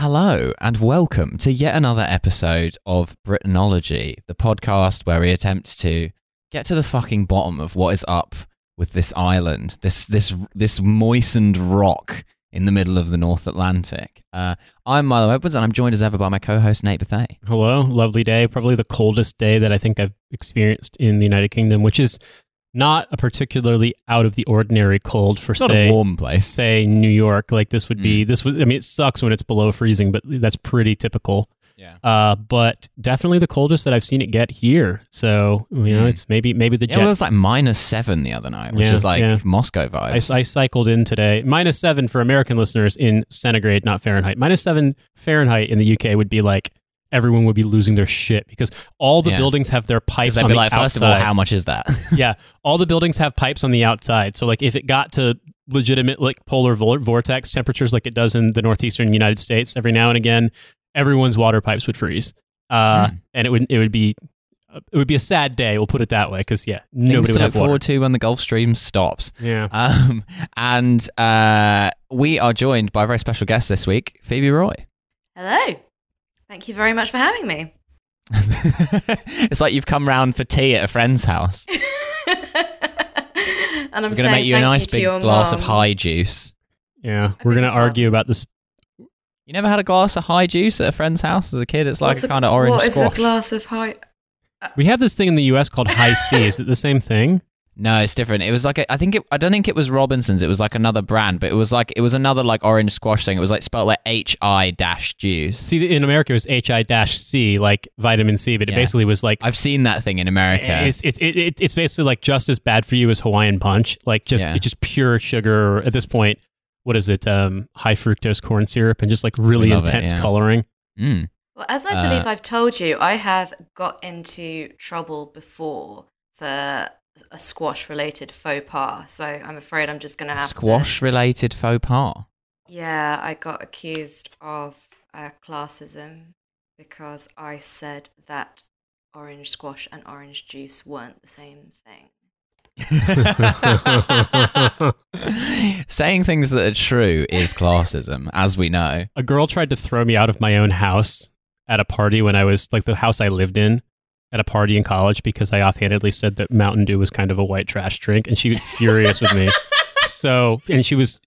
Hello, and welcome to yet another episode of Britanology, the podcast where we attempt to get to the fucking bottom of what is up with this island, this this this moistened rock in the middle of the North Atlantic. Uh, I'm Milo Edwards, and I'm joined as ever by my co-host Nate Bethea. Hello, lovely day. Probably the coldest day that I think I've experienced in the United Kingdom, which is not a particularly out of the ordinary cold for It's say a warm place. say New York. Like this would be this was. I mean, it sucks when it's below freezing, but that's pretty typical. Yeah. Uh, but definitely the coldest that I've seen it get here. So you know, Mm. it's maybe maybe the Yeah, jet. well, it was like minus seven the other night, which Yeah, is like yeah. Moscow I, vibes. I cycled in today. Minus seven for American listeners in centigrade, not Fahrenheit. Minus seven Fahrenheit in the UK would be like everyone would be losing their shit because all the Yeah. buildings have their pipes on be the like, first of all, outside. how much is that? yeah, all the buildings have pipes on the outside. So like if it got to legitimate like polar vortex temperatures like it does in the northeastern United States every now and again, everyone's water pipes would freeze. Uh, Hmm. and it would it would be it would be a sad day. We'll put it that way because yeah, Things nobody to would look have water. forward to when the Gulf Stream stops. Yeah. Um, and uh, we are joined by a very special guest this week, Phoebe Roy. Hello. Thank you very much for having me. it's like you've come round for tea at a friend's house. and I'm going to make you a nice you big your glass of high juice. Yeah, I we're gonna your pardon? argue about this. You never had a glass of high juice at a friend's house as a kid? It's like What's a kind of orange What is squash. a glass of high? Uh, we have this thing in the U.S. called Hi-C. Is it the same thing? No, it's different. It was like a, I think it. I don't think it was Robinsons. It was like another brand, but it was like it was another like orange squash thing. It was like spelled like H I dash juice. See, in America, it was H I dash C, like vitamin C, but it Yeah. basically was like I've seen that thing in America. It's it's it, it, it's basically like just as bad for you as Hawaiian Punch. Like just Yeah. it's just pure sugar. At this point, what is it? Um, high fructose corn syrup and just like really love it, intense yeah. coloring. Mm. Well, as I Uh, believe I've told you, I have got into trouble before for a squash-related faux pas. So I'm afraid I'm just going to have to. Squash related faux pas. Yeah, I got accused of uh, classism because I said that orange squash and orange juice weren't the same thing. Saying things that are true is classism, as we know. A girl tried to throw me out of my own house at a party when I was like the house I lived in at a party in college because I offhandedly said that Mountain Dew was kind of a white trash drink, and she was furious with me. So, and she was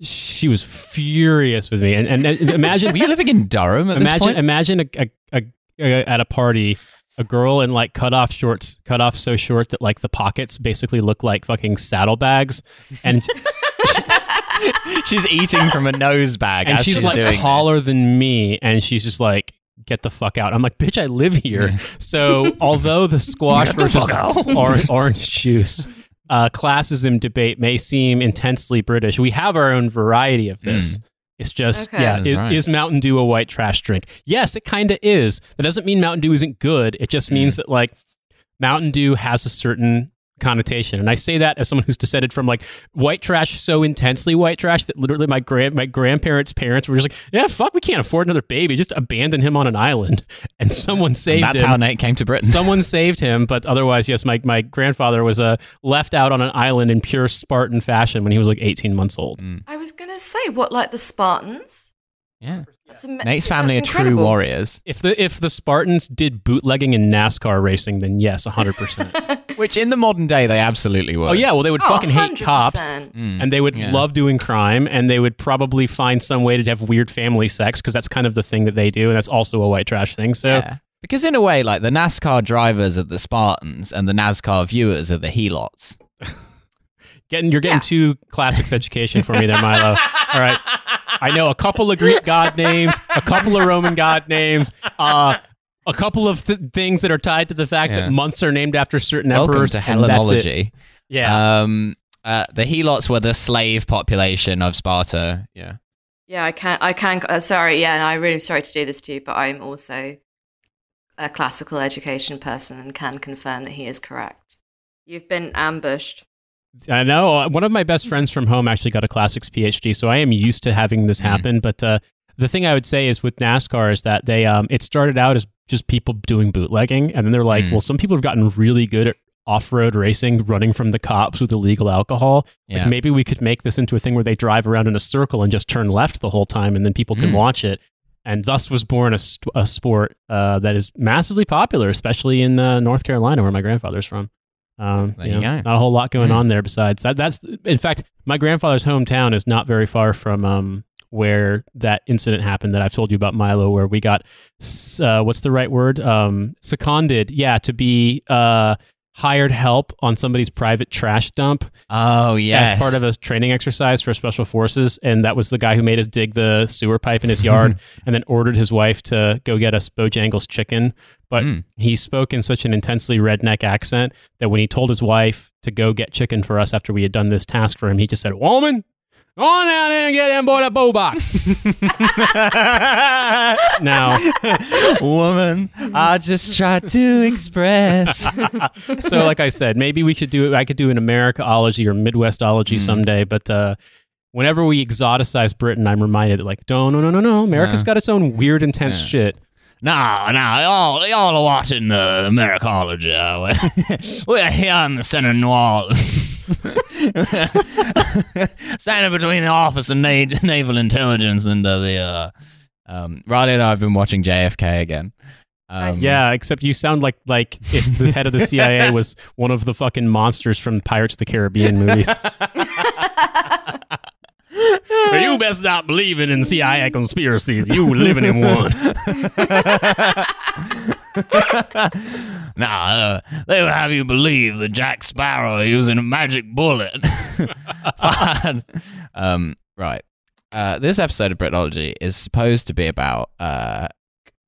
she was furious with me, and and, and imagine Were you living in Durham at this imagine point? imagine a, a, a, a at a party a girl in like cut off shorts cut off so short that like the pockets basically look like fucking saddlebags and she's eating from a nose bag and as she's, she's, like taller than me and she's just like get the fuck out i'm like bitch i live here so although the squash Get the versus fuck orange, orange juice uh, classism debate may seem intensely british we have our own variety of this It's just, Okay. yeah, is, right. is Mountain Dew a white trash drink? Yes, it kind of is. That doesn't mean Mountain Dew isn't good. It just means that, like, Mountain Dew has a certain connotation. And I say that as someone who's descended from, like, white trash so intensely white trash that literally my grand my grandparents' parents were just like, yeah, fuck, we can't afford another baby. Just abandon him on an island. And someone saved That's him. how Nate came to Britain. Someone saved him, but otherwise, yes, my, my grandfather was uh, left out on an island in pure Spartan fashion when he was like 18 months old. Mm. I was going to say, what, like the Spartans? Yeah. That's ama- Nate's family are that's true warriors, If the if the Spartans did bootlegging in NASCAR racing, then yes, hundred percent. which in the modern day they absolutely would. Oh yeah, well they would Oh, fucking hate 100%. cops, Mm. and they would Yeah. love doing crime, and they would probably find some way to have weird family sex because that's kind of the thing that they do, and that's also a white trash thing. So Yeah. Because in a way, like the NASCAR drivers are the Spartans and the NASCAR viewers are the helots. Getting you're getting Yeah. two classics education for me there, Milo. All right, I know a couple of Greek god names, a couple of Roman god names, uh, a couple of th- things that are tied to the fact Yeah. that months are named after certain Welcome emperors. to and. Hellenology. Yeah. Um, uh, the helots were the slave population of Sparta. Yeah. Yeah, I can. I can. Uh, sorry, yeah, and I'm really sorry to do this to you, but I'm also a classical education person and can confirm that he is correct. You've been ambushed. I know. One of my best friends from home actually got a classics PhD, so I am used to having this Mm. happen. But uh, the thing I would say is with NASCAR is that they um, it started out as just people doing bootlegging, and then they're like, Mm. well, some people have gotten really good at off-road racing, running from the cops with illegal alcohol. Yeah. Like maybe we could make this into a thing where they drive around in a circle and just turn left the whole time, and then people can Mm. watch it. and thus was born a, st- a sport uh, that is massively popular, especially in uh, North Carolina, where my grandfather's from. Um, There you go. Not a whole lot going Mm. on there besides that. That's in fact, my grandfather's hometown is not very far from um, where that incident happened that I've told you about Milo, where we got uh, what's the right word? Um, seconded, yeah, to be uh, hired help on somebody's private trash dump Oh yes. as part of a training exercise for special forces, and that was the guy who made us dig the sewer pipe in his yard, and then ordered his wife to go get us Bojangles chicken. But Mm. he spoke in such an intensely redneck accent that when he told his wife to go get chicken for us after we had done this task for him, he just said, "Woman, go on down there and get them boy that bow box." now, Woman, I just try to express. so like I said, maybe we could do I could do an Americaology or Midwestology Mm. someday, but uh whenever we exoticize Britain, I'm reminded that like, no, no, no, no, no. America's Yeah. got its own weird, intense Yeah. shit. No, no, y'all, y'all are watching the Americology. uh, We're here in the center of New Orleans. Standing between the Office of Na- Naval Intelligence and uh, the. Uh, um, Riley and I have been watching JFK again. Um, Yeah, except you sound like like if the head of the CIA was one of the fucking monsters from Pirates of the Caribbean movies. You best stop believing in CIA conspiracies. You living in one. Nah, uh, they would have you believe that Jack Sparrow using a magic bullet. Fine. um, right. Uh, this episode of Britology is supposed to be about uh,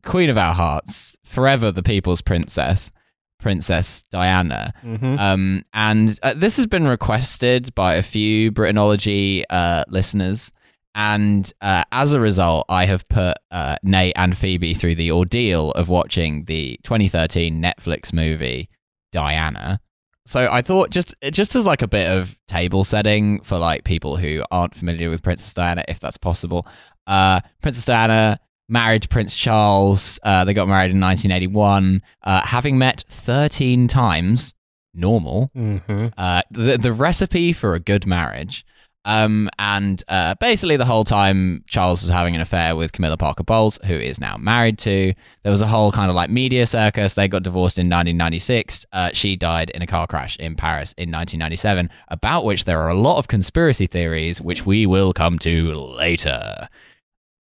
Queen of Our Hearts, forever the people's princess, Princess Diana. Mhm. Um, and uh, this has been requested by a few Britanology uh, listeners. And uh, as a result, I have put uh, Nate and Phoebe through the ordeal of watching the 2013 Netflix movie Diana. So I thought just just as like a bit of table setting for like people who aren't familiar with Princess Diana, if that's possible. Uh, Princess Diana married to Prince Charles. Uh, they got married in 1981, uh, having met 13 times. Normal. Mhm. Uh, the the recipe for a good marriage. Um, and uh, basically the whole time Charles was having an affair with Camilla Parker Bowles, who is now married to. There was a whole kind of like media circus. They got divorced in 1996. Uh, she died in a car crash in Paris in 1997, about which there are a lot of conspiracy theories, which we will come to later.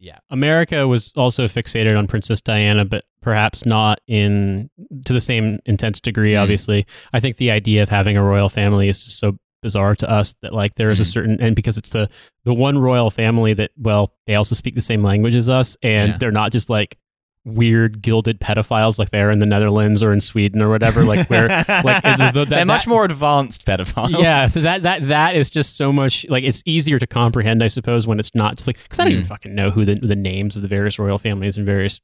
Yeah. America was also fixated on Princess Diana, but perhaps not in to the same intense degree. Mm. Obviously, I think the idea of having a royal family is just so bizarre to us that like there is a Mm. certain and because it's the the one royal family that well they also speak the same language as us and Yeah. they're not just like weird gilded pedophiles like they are in the Netherlands or in Sweden or whatever like where like the- the- that- they're much that- more advanced pedophiles. yeah, so that that that is just so much like it's easier to comprehend, I suppose, when it's not just like because I don't even Mm. fucking know who the the names of the various royal families in various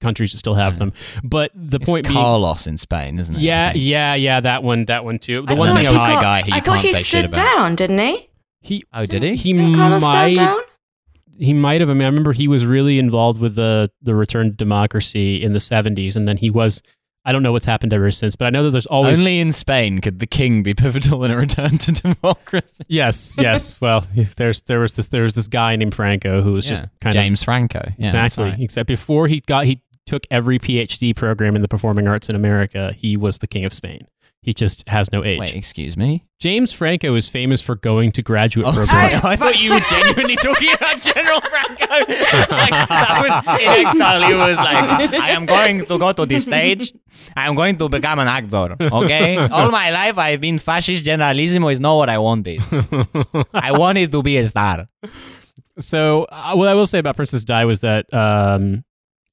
countries that still have Mm. them. But the It's point being, Carlos in Spain, isn't it? Yeah, yeah, yeah, that one, that one too. The I one thought thing I he was, Thai got- guy who you I thought can't he say shit stood about. down, didn't he? he Oh, did he? he Didn't might stand down? He might have. I mean, I remember he was really involved with the the return to democracy in the seventies, and then he was. I don't know what's happened ever since, but I know that there's always Only in Spain could the king be pivotal in a return to democracy. yes, yes. Well, there's there was this there was this guy named Franco who was just Yeah. kind of James Franco. Yeah, exactly. right. Except before he got he took every PhD program in the performing arts in America, he was the king of Spain. He just has no age. Wait, excuse me. James Franco is famous for going to graduate Oh, programs. sorry, I thought you were genuinely talking about General Franco. like, that was in exile. He was like, I am going to go to the stage. I am going to become an actor. Okay? All my life I've been fascist generalissimo is not what I wanted. I wanted to be a star. so, uh, what I will say about Princess Di was that um,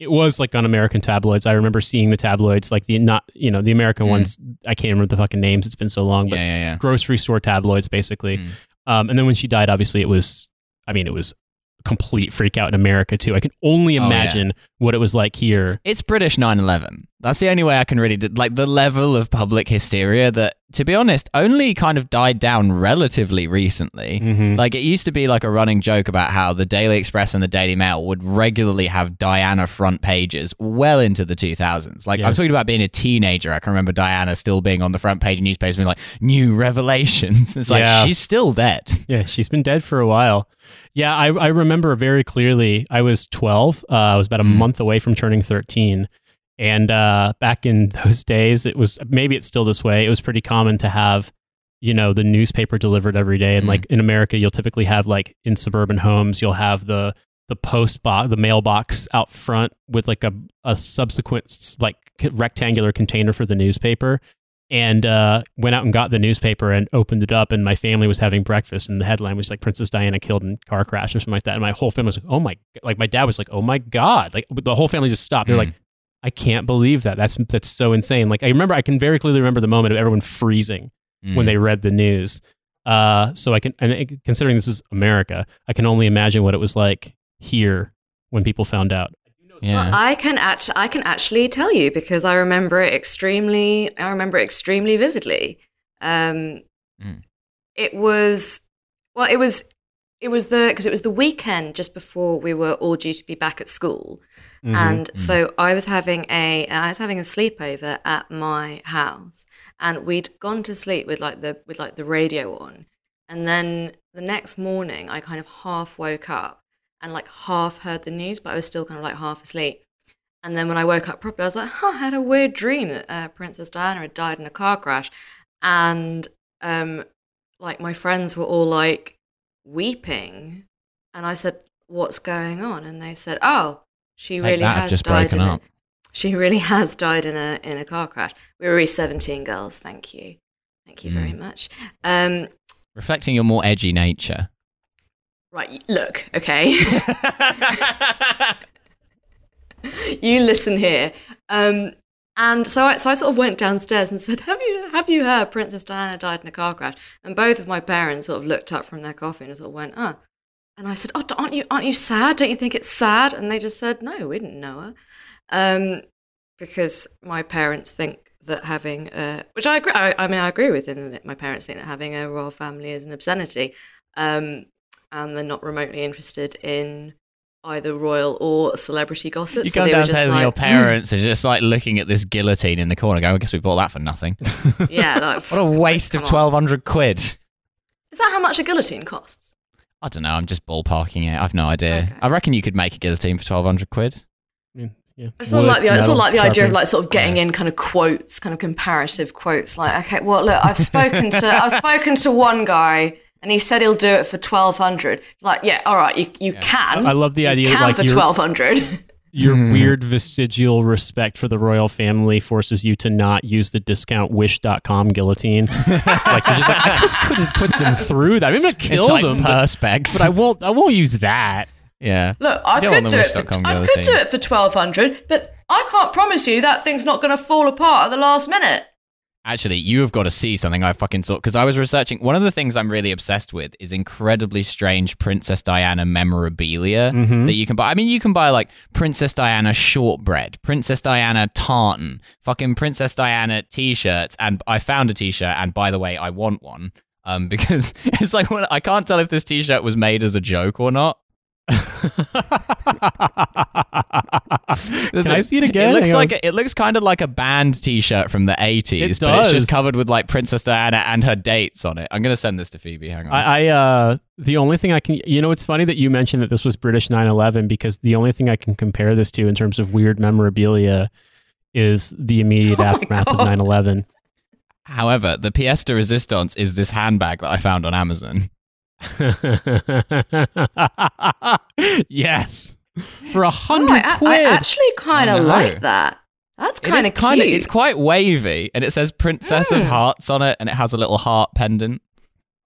it was like on American tabloids. I remember seeing the tabloids, like the not you know the American Mm. ones. I can't remember the fucking names. It's been so long, Yeah, but yeah, yeah. grocery store tabloids basically. Mm. Um, and then when she died, obviously it was. I mean, it was a complete freak out in America too. I can only Oh, yeah. imagine what it was like here. It's British 9 11. That's the only way I can really do, like the level of public hysteria that, to be honest, only kind of died down relatively recently. Mhm. Like it used to be like a running joke about how the Daily Express and the Daily Mail would regularly have Diana front pages well into the 2000s. Like Yeah. I'm talking about being a teenager. I can remember Diana still being on the front page of newspapers being like new revelations. It's like Yeah. she's still dead. Yeah, she's been dead for a while. Yeah, I, I remember very clearly. I was 12. Uh, I was about a Mm. month away from turning 13. And uh, back in those days, it was maybe it's still this way. It was pretty common to have, you know, the newspaper delivered every day. And Mm. like in America, you'll typically have like in suburban homes, you'll have the the post box, the mailbox out front with like a a subsequent like rectangular container for the newspaper and uh, went out and got the newspaper and opened it up. And my family was having breakfast, and the headline was like Princess Diana killed in car crash or something like that. And my whole family was like, "Oh my!" Like my dad was like, "Oh my god!" Like the whole family just stopped. They're Mm. like, "I can't believe that. That's that's so insane." Like I remember, I can very clearly remember the moment of everyone freezing Mm. when they read the news. Uh, so I can, and considering this is America, I can only imagine what it was like here when people found out. Yeah. Well, I can actually, I can actually tell you because I remember it extremely. I remember it extremely vividly. Um, Mm. It was, well, it was, it was the because it was the weekend just before we were all due to be back at school, Mhm. and so I was having a I was having a sleepover at my house, and we'd gone to sleep with like the with like the radio on, and then the next morning I kind of half woke up and like half heard the news, but I was still kind of like half asleep. And then when I woke up properly, I was like, huh, I had a weird dream that uh, Princess Diana had died in a car crash. And um, like my friends were all like weeping. And I said, what's going on? And they said, oh, she Take really that, has just died in up. a, she really has died in a in a car crash. We were really 17 girls. Thank you. Thank you very Mm. much. Um, Reflecting your more edgy nature. Right, look, okay. you listen here. Um, and so I, so I sort of went downstairs and said, "Have you have you heard Princess Diana died in a car crash?" And both of my parents sort of looked up from their coffee and sort of went, "Oh." And I said, "Oh, aren't you aren't you sad? Don't you think it's sad?" And they just said, "No, we didn't know her," um, because my parents think that having a, which I agree. I, I mean, I agree with them that my parents think that having a royal family is an obscenity, um, and they're not remotely interested in either royal or celebrity gossip. You so go they were just downstairs and your mm. parents are just like looking at this guillotine in the corner going, I guess we bought that for nothing. yeah, like, What a waste of 1200 quid. Is that how much a guillotine costs? I don't know. I'm just ballparking it. I've no idea. Okay. I reckon you could make a guillotine for 1200 quid. Yeah, yeah. I sort of like the I sort of like the idea of like sort of getting in kind of quotes, kind of comparative quotes. Like, okay, well, look, I've spoken to I've spoken to one guy, and he said he'll do it for twelve hundred. Like, yeah, all right, you you can. I love the idea that can like for twelve hundred. your Hmm. weird vestigial respect for the royal family forces you to not use the discount wish.com guillotine. like you're just like, I just couldn't put them through that. I'm gonna kill it's like them, but, perspex. but I won't. I won't use that. yeah. Look, I You could do it. For, I could do it for twelve hundred, but I can't promise you that thing's not going to fall apart at the last minute. Actually, you have got to see something I fucking saw because I was researching. One of the things I'm really obsessed with is incredibly strange Princess Diana memorabilia Mhm. that you can buy. I mean, you can buy like Princess Diana shortbread, Princess Diana tartan, fucking Princess Diana t-shirts, and I found a t-shirt. And by the way, I want one um, because it's like I can't tell if this t-shirt was made as a joke or not. Can I see it again? It looks Hang on. like a, it looks kind of like a band T-shirt from the eighties, It but it's does. just covered with like Princess Diana and her dates on it. I'm gonna send this to Phoebe. Hang on. I, I uh the only thing I can you know it's funny that you mentioned that this was British 9/11 because the only thing I can compare this to in terms of weird memorabilia is the immediate Oh aftermath of God. 9/11. However, the pièce de résistance is this handbag that I found on Amazon. yes. For a Oh, hundred I, I actually kind of like that. That's kind of kinda- cute. It's quite wavy, and it says Princess of Mm. Hearts on it, and it has a little heart pendant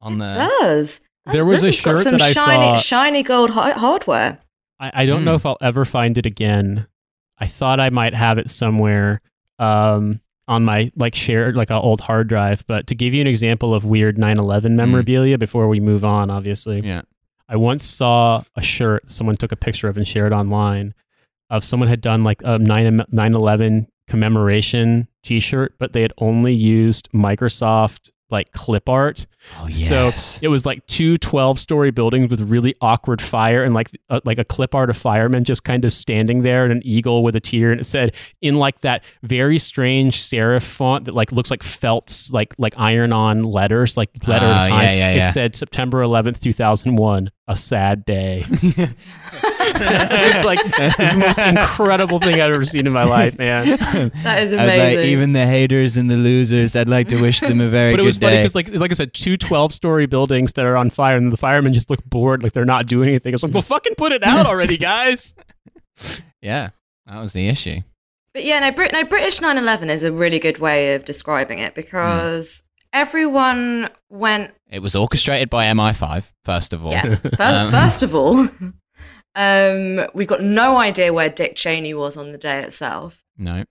on It there. does. That's- There was a has got shirt some that I shiny, saw- shiny gold hi- hardware. I, I don't Hmm. know if I'll ever find it again. I thought I might have it somewhere um, on my like shared like an old hard drive. But to give you an example of weird 9/11 mm. memorabilia before we move on, obviously, Yeah. I once saw a shirt someone took a picture of and shared online of someone had done like a 9 9/11 commemoration T-shirt, but they had only used Microsoft like clip art. Oh So it was like two 12 story buildings with really awkward fire and like uh, like a clip art of firemen just kind of standing there and an eagle with a tear. And it said in like that very strange serif font that like looks like felt's like like iron on letters like letter at Oh, a time. yeah, yeah, it said September 11th 2001 a sad day it's just like it's the most incredible thing I've ever seen in my life man That is amazing. like even the haters and the losers. I'd like to wish them a very good thing. but it was funny because like like I said, two 12 story buildings that are on fire, and the firemen just look bored, like they're not doing anything. It's like, well, fucking put it out already, guys. yeah, that was the issue. But yeah, no, Brit- no, British 9/11 is a really good way of describing it because hmm. everyone went. It was orchestrated by MI5, first of all. Yeah, fir- Um. first of all, um, we've got no idea where Dick Cheney was on the day itself. No.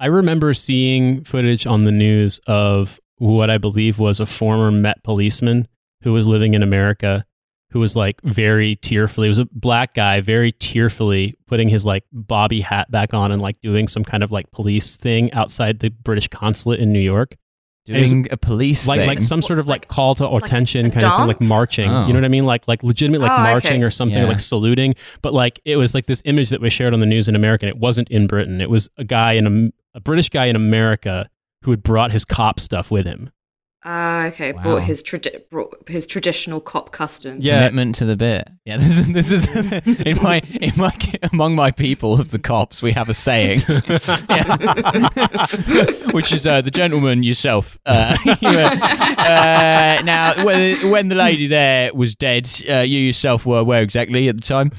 I remember seeing footage on the news of what I believe was a former Met policeman who was living in America, who was like very tearfully. He was a black guy, very tearfully putting his like bobby hat back on and like doing some kind of like police thing outside the British consulate in New York. It was Doing a police like thing. like some sort of like, Like- call to like attention a kind of thing, like marching. Oh. You know oh. what I mean? Like like legitimate like Oh, okay. marching or something, Yeah. like saluting. But like it was like this image that was shared on the news in America. And it wasn't in Britain. It was a guy in a, a British guy in America who had brought his cop stuff with him. Ah, okay, Wow. brought his tradi- brought his traditional cop custom. Yeah. commitment to the bit. Yeah, this is this is in my in my among my people of the cops. We have a saying, which is uh, the gentleman yourself. Uh, you were- uh, now, when, when the lady there was dead, uh, you yourself were where exactly at the time?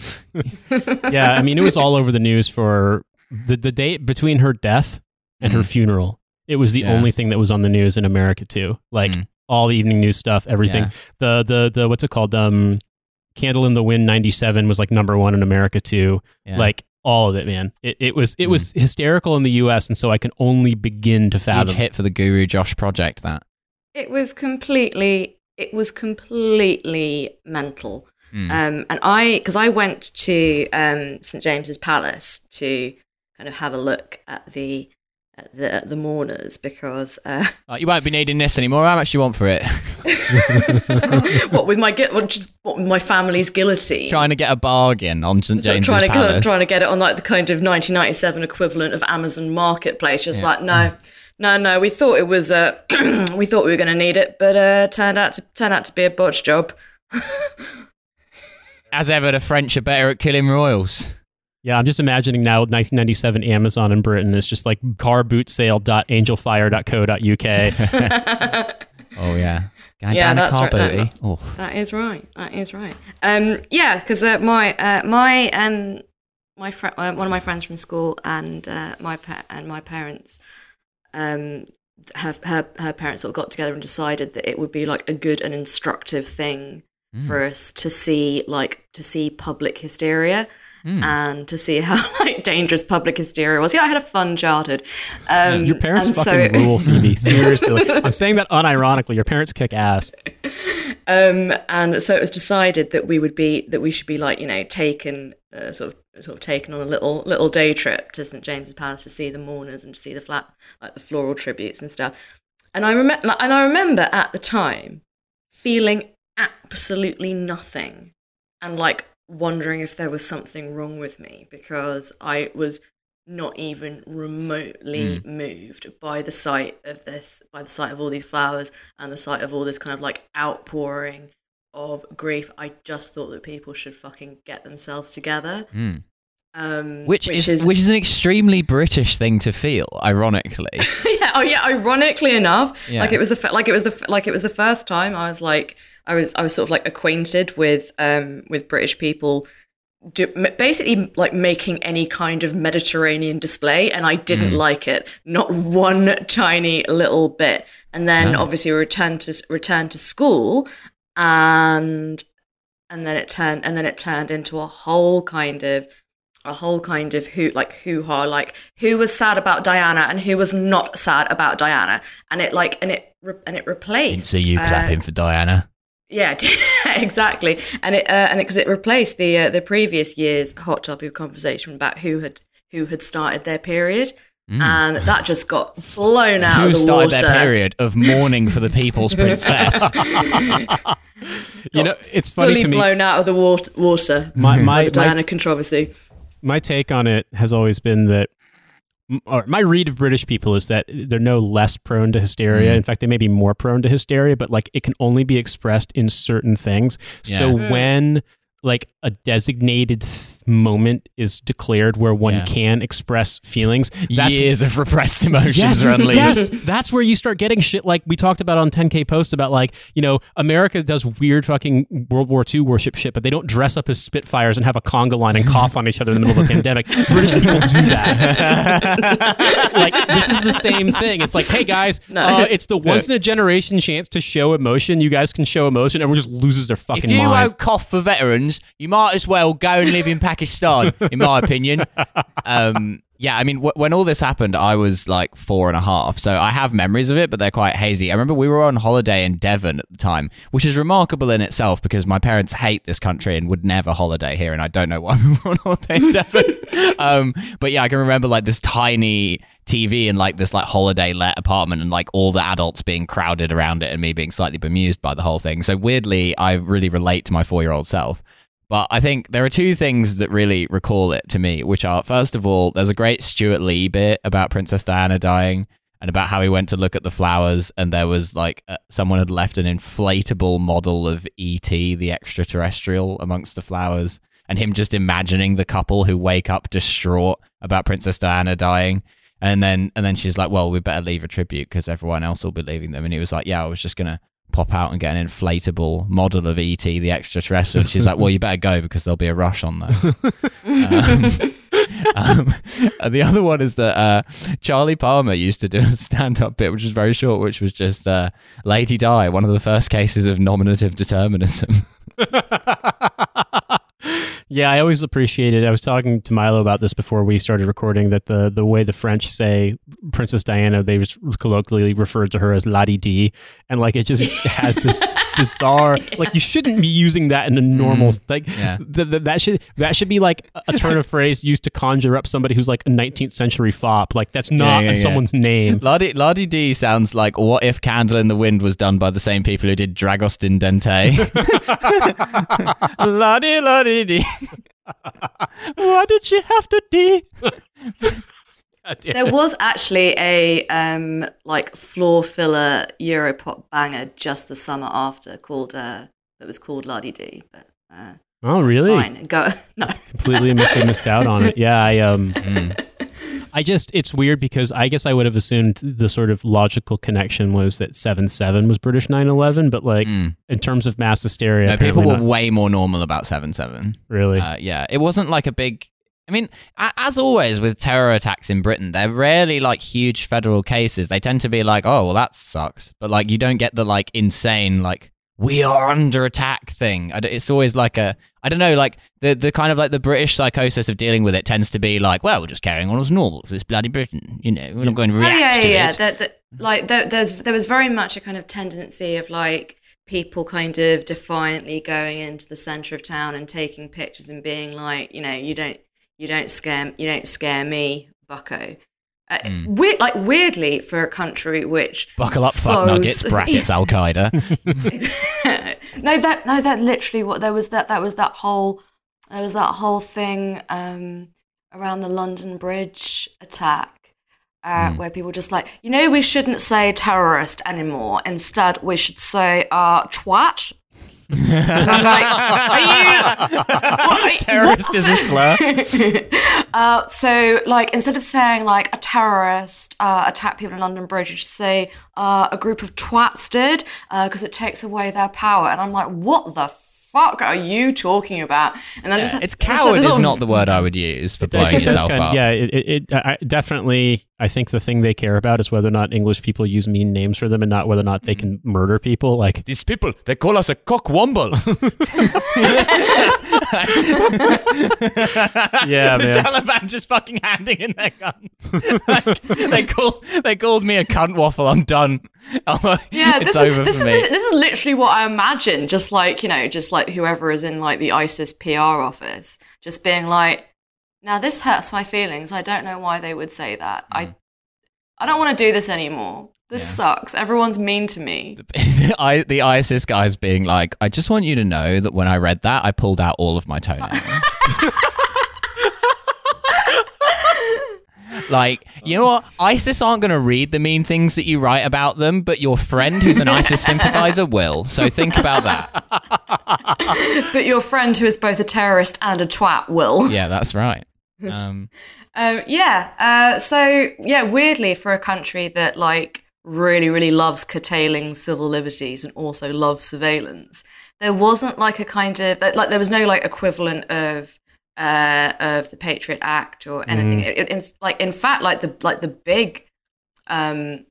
Yeah, I mean it was all over the news for the the date between her death and her Mhm. funeral. It was the Yeah. only thing that was on the news in America too. Like Mm. all the evening news stuff, everything. Yeah. the the the what's it called um candle in the wind 97 was like number one in america too Yeah. like all of it man it, it was it Mm. was hysterical in the us and so i can only begin to huge fathom hit for the Guru Josh project. That. It was completely. It was completely mental. Mm. Um, and I, because I went to um, St James's Palace to kind of have a look at the at the, at the mourners because uh, Oh, you won't be needing this anymore. How much do you want for it? what with my what, what with my family's guillotine. Trying to get a bargain on St James's trying to Palace. trying to get it on like the kind of 1997 equivalent of Amazon Marketplace. Just Yeah. like no, no, no. We thought it was uh, we thought we were going to need it, but uh, turned out to turned out to be a botch job. As ever, the French are better at killing royals. Yeah i'm just imagining now 1997 amazon in britain is just like carbootsale.angelfire.co.uk Oh yeah, going Yeah, down a that's car right, that- booty. Oh, That is right. That is right. Um, yeah, because uh, my uh, my um my fr- uh, one of my friends from school and uh, my pa- and my parents um her, her her parents sort of got together and decided that it would be like a good and instructive thing Mm. for us to see like to see public hysteria Mm. and to see how like dangerous public hysteria was. Yeah, I had a fun childhood. Um, your parents fucking so- rule phoebe seriously i'm saying that unironically your parents kick ass Um, and so it was decided that we would be that we should be like you know taken uh, sort of sort of taken on a little little day trip to St James's Palace to see the mourners and to see the flat like the floral tributes and stuff. And I remember and I remember at the time feeling absolutely nothing and like wondering if there was something wrong with me because I was not even remotely moved by the sight of this, by the sight of all these flowers and the sight of all this kind of like outpouring of grief. I just thought that people should fucking get themselves together. Mm. Um, Which, is, which is an extremely British thing to feel, ironically. yeah, oh yeah. Ironically enough, Yeah. like it was the like it was the f- like it was the first time I was like I was I was sort of like acquainted with um with British people. Do, basically, like making any kind of Mediterranean display, and I didn't like it, not one tiny little bit. And then, No. obviously, we returned to returned to school, and and then it turned and then it turned into a whole kind of a whole kind of who like hoo ha like who was sad about Diana and who was not sad about Diana and it like and it re- and it replaced see you uh, clapping for Diana. Yeah exactly and it uh, and because it, replaced the uh, the previous year's hot topic of conversation about who had who had started their period and that just got blown out Who of the started water. their period of mourning for the people's princess? You know, it's funny Fully to me. blown out of the water. water My by my, the Diana my controversy. my take on it has always been that. M- Or my read of British people is that they're no less prone to hysteria. Mm. In fact, they may be more prone to hysteria, but like it can only be expressed in certain things. So Yeah. Mm. when like a designated th- moment is declared where one Yeah. can express feelings, that's Years of repressed emotions yes, are unleashed. yes, that's where you start getting shit like we talked about on 10K Post about like, you know, America does weird fucking World War II worship shit, but they don't dress up as Spitfires and have a conga line and cough on each other in the middle of a pandemic. British people do that. like, this is the same thing. It's like, hey guys, No. uh, it's the once in a generation chance to show emotion. You guys can show emotion. Everyone just loses their fucking If you mind. won't cough for veterans, you might as well go and live in Pakistan, in my opinion. Um, yeah, I mean, w- when all this happened, I was like four and a half, so I have memories of it, but they're quite hazy. I remember we were on holiday in Devon at the time, which is remarkable in itself because my parents hate this country and would never holiday here, and I don't know why we were on holiday in Devon. um, but yeah, I can remember like this tiny TV and like this like holiday let apartment and like all the adults being crowded around it and me being slightly bemused by the whole thing. So weirdly, I really relate to my four year old self. But I think there are two things that really recall it to me, which are first of all, there's a great Stewart Lee bit about Princess Diana dying and about how he went to look at the flowers and there was like uh, someone had left an inflatable model of ET, the extraterrestrial, amongst the flowers, and him just imagining the couple who wake up distraught about Princess Diana dying. And then and then she's like, "Well, we better leave a tribute because everyone else will be leaving them." And he was like, "Yeah, I was just gonna pop out and get an inflatable model of ET, the extraterrestrial." And she's like, "Well, you better go because there'll be a rush on those." um, um, the other one is that uh, Charlie Palmer used to do a stand-up bit, which was very short, which was just uh, "Lady Di," one of the first cases of nominative determinism. Yeah, I always appreciated. I was talking to Milo about this before we started recording. That the the way the French say Princess Diana, they just colloquially referred to her as Ladi D, and like it just has this bizarre. Like you shouldn't be using that in a normal like. Mm. Yeah. th- th- that should that should be like a- a turn of phrase used to conjure up somebody who's like a 19th century fop. Like that's not yeah, yeah. someone's name. Ladi Ladi D sounds like what if Candle in the Wind was done by the same people who did Dragostea Din Tei. Ladi Ladi Di. Why did she have to D? There was actually a um like floor filler Europop banger just the summer after called uh that was called Lardy D. But uh, Oh really? fine, go no. completely missed, missed out on it. Yeah, I um, Mm. I just it's weird because I guess I would have assumed the sort of logical connection was that seven seven was British 9-11, but like Mm. in terms of mass hysteria, No, people were not way more normal about 7 7. really. Uh, yeah, it wasn't like a big. I mean, as always with terror attacks in Britain, they're rarely like huge federal cases. They tend to be like, oh, well, that sucks. But like, you don't get the like insane, like, we are under attack thing. It's always like a, I don't know, like the, the kind of like the British psychosis of dealing with it tends to be like, well, we're just carrying on as normal for this bloody Britain. You know, we're not going to Oh react yeah, to yeah, yeah. it. That, that, like there, there's there was very much a kind of tendency of like people kind of defiantly going into the center of town and taking pictures and being like, you know, you don't you don't scare you don't scare me, Bucko. Uh, Mm. weird, like weirdly for a country which Buckle up, so- fuck nuggets, brackets, Al Qaeda. no, that no, that literally what there was that that was that whole there was that whole thing um, around the London Bridge attack, uh, Mm. where people just like you know we shouldn't say terrorist anymore. Instead, we should say uh, twat. I'm like, are you? Terrorist is a slur. uh, so, like, instead of saying like a terrorist uh, attacked people in London Bridge, you should say uh, a group of twats did because it takes away their power. And I'm like, what the fuck are you talking about? And I just It's just had coward this is not the word I would use for blowing think that's yourself kind- up. Yeah, it, it, it I, definitely. I think the thing they care about is whether or not English people use mean names for them, and not whether or not they mm-hmm. can murder people. Like, These people, they call us a cockwomble. Yeah, the man. Taliban just fucking handing in their guns. Like, they call they called me a cunt waffle. I'm done. I'm like, Yeah, this is this is me. this, this is literally what I imagine. Just like you know, just like whoever is in like the ISIS PR office, just being like, Now this hurts my feelings. I don't know why they would say that. I Mm. I don't want to do this anymore. This Yeah. sucks. Everyone's mean to me. I, the ISIS guys being like, I just want you to know that when I read that, I pulled out all of my toenails. like, you know what? ISIS aren't going to read the mean things that you write about them, but your friend who's an ISIS sympathizer will. So think about that. But your friend who is both a terrorist and a twat will. Yeah, that's right. Um, Um, yeah. Uh, so yeah, weirdly for a country that like really, really loves curtailing civil liberties and also loves surveillance, there wasn't like a kind of like there was no like equivalent of uh, of the Patriot Act or anything. It, it- in, like in fact, like the like the big um,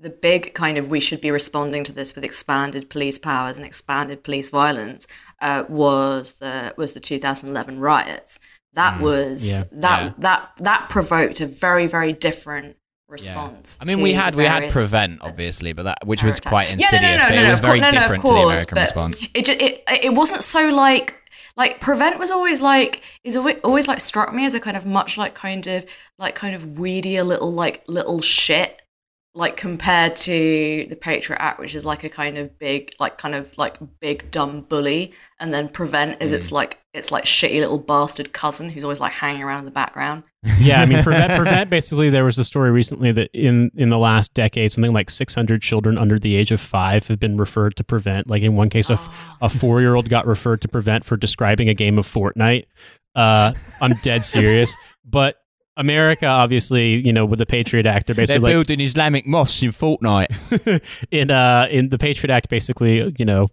the big kind of we should be responding to this with expanded police powers and expanded police violence uh, was the was the 2011 riots. That was Yeah. that Yeah. that that provoked a very very different response. I mean, we had we had prevent obviously, but that which was quite insidious. Yeah, no, no, no, but no, it was very course- no, no, of to the course, American response. It, ju- it it wasn't so like like prevent was always like is always, always like struck me as a kind of much like kind of like kind of weedier little like little shit like compared to the Patriot Act, which is like a kind of big like kind of like big dumb bully, and then prevent is Mm. it's like it's like shitty little bastard cousin who's always like hanging around in the background. yeah, I mean, prevent, prevent. Basically, there was a story recently that in in the last decade, something like 600 children under the age of five have been referred to prevent. Like in one case, a, f- a four year old got referred to prevent for describing a game of Fortnite. Uh, I'm dead serious, but. America, obviously, you know, with the Patriot Act, they're basically like, building Islamic mosques in Fortnite. in uh in the Patriot Act, basically, you know,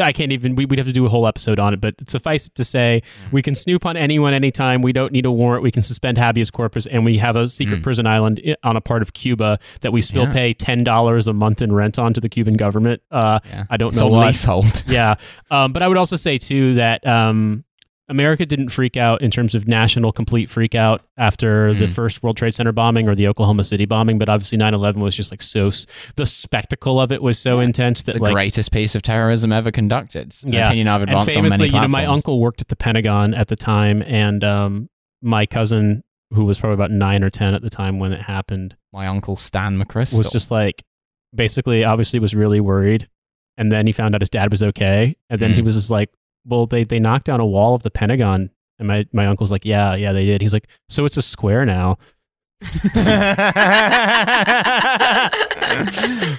I can't even. We, we'd have to do a whole episode on it, but suffice it to say, we can snoop on anyone anytime. We don't need a warrant. We can suspend habeas corpus, and we have a secret Mm. prison island on a part of Cuba that we still Yeah. pay ten dollars a month in rent on to the Cuban government. Uh, Yeah. I don't It's know why. leasehold. yeah, um, but I would also say too that um, America didn't freak out in terms of national complete freak out after the Mm. first World Trade Center bombing or the Oklahoma City bombing, but obviously 9/11 was just like so the spectacle of it was so intense that the like greatest piece of terrorism ever conducted. Yeah. opinion I've and advanced on famously, many you know, my uncle worked at the Pentagon at the time, and um, my cousin, who was probably about nine or ten at the time when it happened, my uncle Stan McChrystal. was just like basically obviously was really worried and then he found out his dad was okay and then he Mm. was just like well they they knocked down a wall of the pentagon and my my uncle's like yeah yeah they did he's like so it's a square now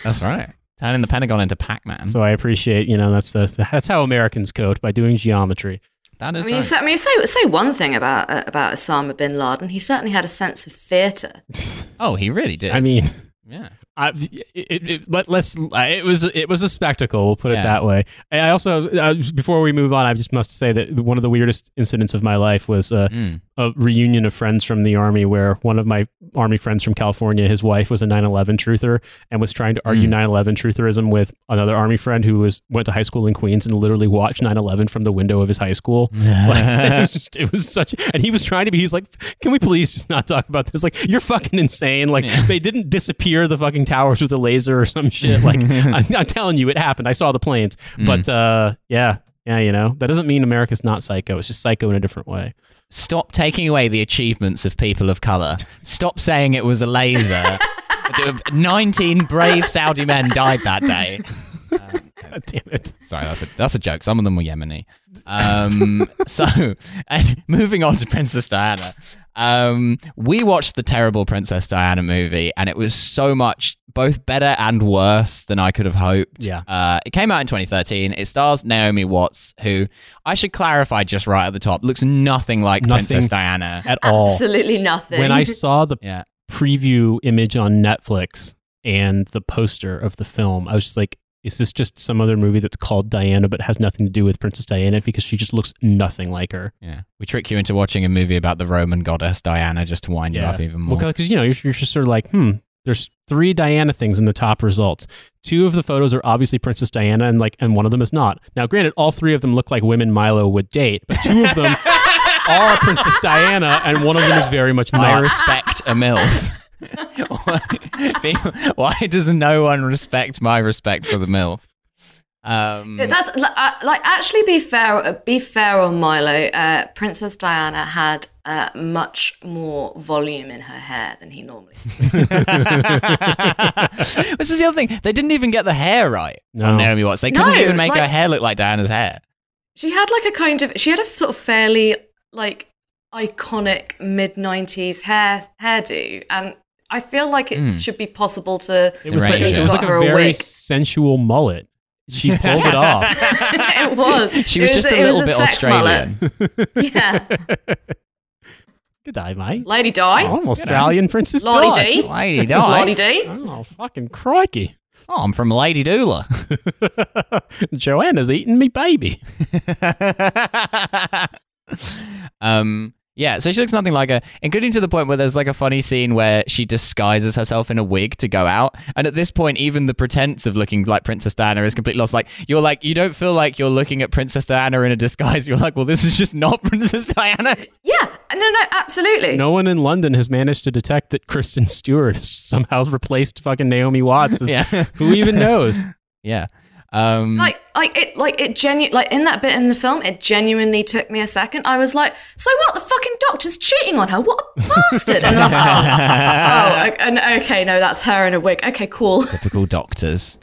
That's right. Turning the Pentagon into Pac-Man. so i appreciate you know that's the that's how americans code by doing geometry That is. I mean, right. say, I mean, say say one thing about uh, about Osama bin Laden. He certainly had a sense of theatre. oh, he really did. i mean yeah. I, it, it, let, let's. It was it was a spectacle. We'll put Yeah. it that way. I I also, uh, before we move on, I just must say that one of the weirdest incidents of my life was uh, Mm. a reunion of friends from the army, where one of my army friends from California, his wife was a 9/11 truther and was trying to argue Mm. 9/11 trutherism with another army friend who was went to high school in Queens and literally watched 9/11 from the window of his high school. Like, it was just, it was such, and he was trying to be. He's like, "Can we please just not talk about this? Like, you're fucking insane. Like, Yeah. they didn't disappear the fucking towers with a laser or some shit. Like, I'm, I'm telling you, it happened. I saw the planes. Mm. But uh, yeah, yeah, you know, that doesn't mean America's not psycho. It's just psycho in a different way. Stop taking away the achievements of people of color. Stop saying it was a laser. 19 brave Saudi men died that day. God damn it. Sorry, that's a that's a joke. Some of them were Yemeni. Um, so, and moving on to Princess Diana. Um, we watched the terrible Princess Diana movie, and it was so much both better and worse than I could have hoped. Yeah. Uh, it came out in 2013. It stars Naomi Watts, who I should clarify just right at the top looks nothing like Nothing. Princess Diana. At all. Absolutely nothing. When I saw the Yeah. preview image on Netflix and the poster of the film, I was just like, is this just some other movie that's called Diana but has nothing to do with Princess Diana because she just looks nothing like her? Yeah. We trick you into watching a movie about the Roman goddess Diana just to wind you up even more. Well, because you know you're, you're just sort of like, hmm. There's three Diana things in the top results. Two of the photos are obviously Princess Diana, and like, and one of them is not. Now, granted, all three of them look like women Milo would date, but two of them are Princess Diana, and one of them is very much not. I respect a MILF. Why- Why does no one respect my respect for the MILF? Um, That's li- uh, like actually be fair. uh, Be fair on Milo. Uh, Princess Diana had uh, much more volume in her hair than he normally. This is the other thing. They didn't even get the hair right No. on Naomi Watts. They couldn't No, even make her hair look like Diana's hair. She had like a kind of. She had a sort of fairly like iconic mid '90s hair hairdo, and I feel like it Mm. should be possible to. It was like, it was like a her a very wig. sensual mullet. She pulled it off. it was. She was It just a it little was bit sex mullet. Australian. Yeah, Good day, mate. Lady Di, Oh, I'm Australian Princess Lolly Di. D. Lady It's Lolly D. Oh, fucking crikey. Oh, I'm from Lady Doula. Joanna's eating me baby. um, yeah, so she looks nothing like her, including to the point where there's like a funny scene where she disguises herself in a wig to go out. And at this point, even the pretense of looking like Princess Diana is completely lost. Like, you're like, you don't feel like you're looking at Princess Diana in a disguise. You're like, well, this is just not Princess Diana. Yeah, no, no, absolutely. No one in London has managed to detect that Kristen Stewart has somehow replaced fucking Naomi Watts. Yeah. Who even knows? Yeah. Um, Like, like it, like it genu- like in that bit in the film, it genuinely took me a second. I was like, "So what? The fucking doctor's cheating on her? What a bastard!" And I was like, "Oh, oh, and okay, no, that's her in a wig. Okay, cool. typical doctors.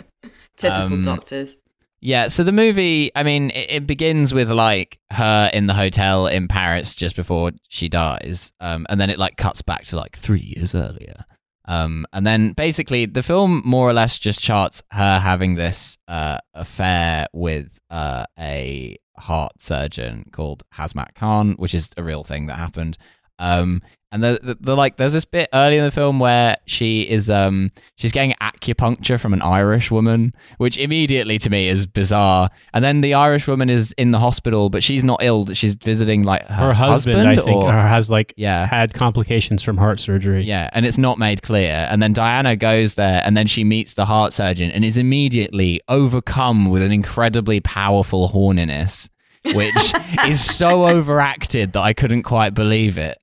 Typical Um, doctors." Yeah, so the movie, I mean, it, it begins with like her in the hotel in Paris just before she dies, um, and then it like cuts back to like three years earlier, um, and then basically the film more or less just charts her having this uh, affair with uh, a heart surgeon called Hasnat Khan, which is a real thing that happened. Um, and the, the, the like, there's this bit early in the film where she is um she's getting acupuncture from an Irish woman, which immediately to me is bizarre. And then the Irish woman is in the hospital, but she's not ill. She's visiting like her, Her husband, I think, or- or has like yeah. had complications from heart surgery. Yeah, and it's not made clear. And then Diana goes there and then she meets the heart surgeon and is immediately overcome with an incredibly powerful horniness, which is so overacted that I couldn't quite believe it.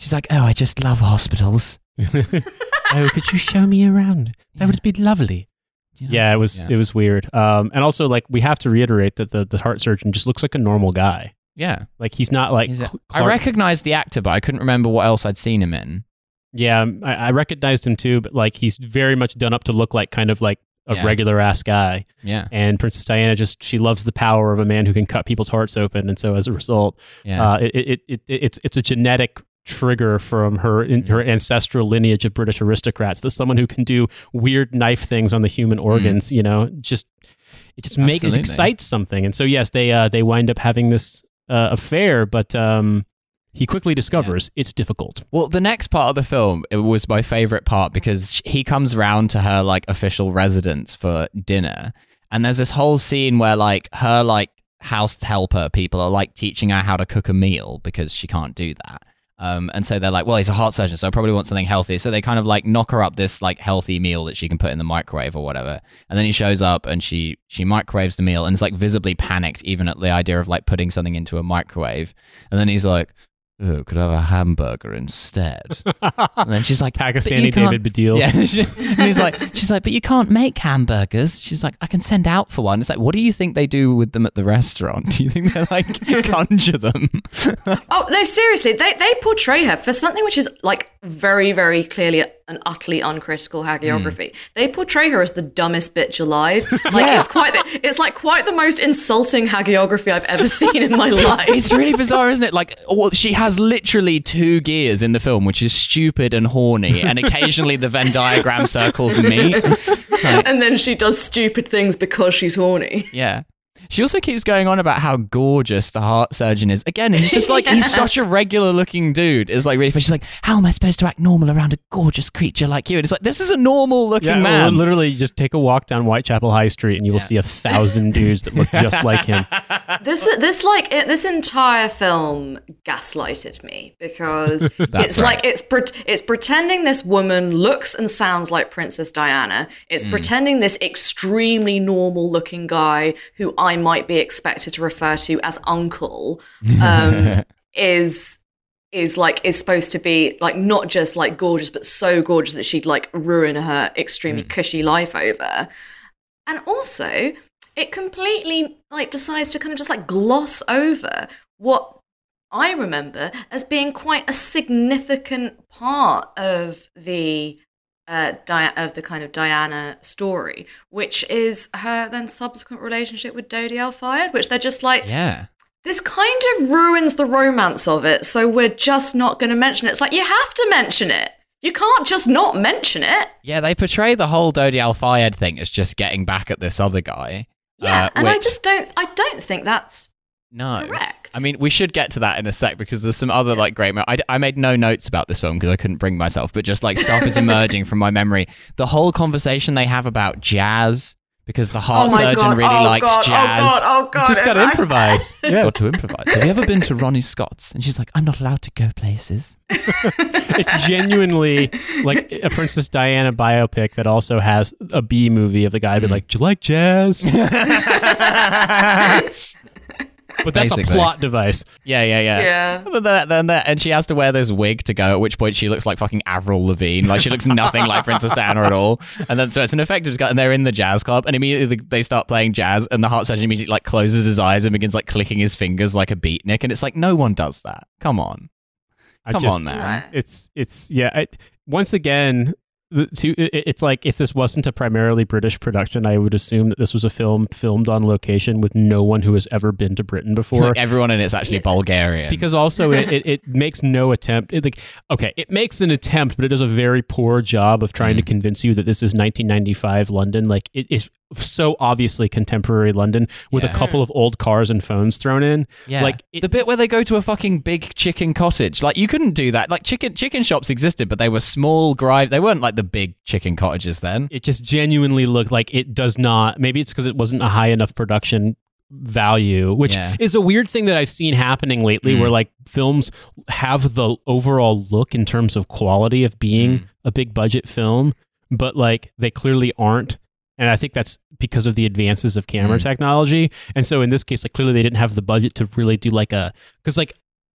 She's like, Oh, I just love hospitals. oh, could you show me around? That would be lovely. You know, Yeah, it was Yeah. it was weird. Um, and also like we have to reiterate that the, the heart surgeon just looks like a normal guy. Yeah. Like he's not like He's a- Cl- I recognized the actor, but I couldn't remember what else I'd seen him in. Yeah, I, I recognized him too, but like he's very much done up to look like kind of like a Yeah. regular ass guy. Yeah. And Princess Diana just she loves the power of a man who can cut people's hearts open, and so as a result, Yeah. uh, it, it, it, it it's it's a genetic trigger from her in, her ancestral lineage of British aristocrats. That someone who can do weird knife things on the human organs, you know, just it just makes it excites something. And so yes, they uh, they wind up having this uh, affair, but um, he quickly discovers it's difficult. Well, the next part of the film it was my favorite part because he comes round to her like official residence for dinner, and there's this whole scene where like her like house helper people are like teaching her how to cook a meal because she can't do that. Um, and so they're like, well, he's a heart surgeon, so I probably want something healthy. So they kind of like knock her up this like healthy meal that she can put in the microwave or whatever. And then he shows up and she she microwaves the meal and is like visibly panicked even at the idea of like putting something into a microwave. And then he's like, oh, could I have a hamburger instead? And then she's like, "But Pakistani you can't-" David Baddiel. Yeah, and he's like, she's like, but you can't make hamburgers. She's like, I can send out for one. It's like, what do you think they do with them at the restaurant? Do you think they like conjure them? Oh no, seriously, they they portray her for something which is like very, very clearly an utterly uncritical hagiography. Hmm. They portray her as the dumbest bitch alive. Like Yeah. it's quite, the, it's like quite the most insulting hagiography I've ever seen in my life. It's really bizarre, isn't it? Like, well, she has literally two gears in the film, which is stupid and horny, and occasionally the Venn diagram circles meet. And then she does stupid things because she's horny. Yeah. She also keeps going on about how gorgeous the heart surgeon is. Again, he's just like he's such a regular looking dude. It's like really funny. She's like, How am I supposed to act normal around a gorgeous creature like you? And it's like, this is a normal looking Yeah, man. literally just take a walk down Whitechapel High Street and you will Yeah. see a thousand dudes that look just like him. This this like it, this entire film gaslighted me because it's right. like it's pre- it's pretending this woman looks and sounds like Princess Diana. It's Mm. pretending this extremely normal looking guy who I might be expected to refer to as uncle um, is is like is supposed to be like not just like gorgeous but so gorgeous that she'd like ruin her extremely Mm. cushy life over. And also, it completely like decides to kind of just like gloss over what I remember as being quite a significant part of the uh, Di- of the kind of Diana story, which is her then subsequent relationship with Dodi Al Fayed, which they're just like, Yeah. this kind of ruins the romance of it, so we're just not going to mention it. It's like, you have to mention it. You can't just not mention it. Yeah, they portray the whole Dodi Al Fayed thing as just getting back at this other guy. Yeah, uh, and I just don't, I don't think that's no. correct. I mean, we should get to that in a sec because there's some other like great. Mo- I, I made no notes about this film because I couldn't bring myself, but just like stuff is emerging from my memory. The whole conversation they have about jazz because the heart oh surgeon god, really oh likes god, jazz. oh god, oh god. Just got to improvise. Yeah. Got to improvise. Have you ever been to Ronnie Scott's? And she's like, I'm not allowed to go places. it's genuinely like a Princess Diana biopic that also has a B movie of the guy being Mm. like, "Do you like jazz?" but that's Basically. a plot device. Yeah, yeah, yeah. Yeah. Then that, then that, and she has to wear this wig to go. At which point she looks like fucking Avril Lavigne. Like she looks nothing like Princess Diana at all. And then so it's an effective disguise. And they're in the jazz club, and immediately they start playing jazz, and the heart surgeon immediately like closes his eyes and begins like clicking his fingers like a beatnik. And it's like no one does that. Come on, I come just, on, man. It's it's yeah. I, once again, the, to, it, it's like if this wasn't a primarily British production, I would assume that this was a film filmed on location with no one who has ever been to Britain before. Like everyone in it's actually Yeah. Bulgarian. because also it, it, it makes no attempt it, like okay it makes an attempt but it does a very poor job of trying to Mm. convince you that this is 1995 london like it is so obviously contemporary london with Yeah. a couple of old cars and phones thrown in yeah, like, it- the bit where they go to a fucking big chicken cottage. Like you couldn't do that. Like chicken chicken shops existed, but they were small, grive. They weren't like the big chicken cottages then. it just genuinely looked like it does not maybe it's because it wasn't a high enough production value which Yeah. is a weird thing that i've seen happening lately Mm. where like films have the overall look in terms of quality of being Mm. a big budget film but like they clearly aren't and i think that's because of the advances of camera Mm. technology and so in this case like clearly they didn't have the budget to really do like a because like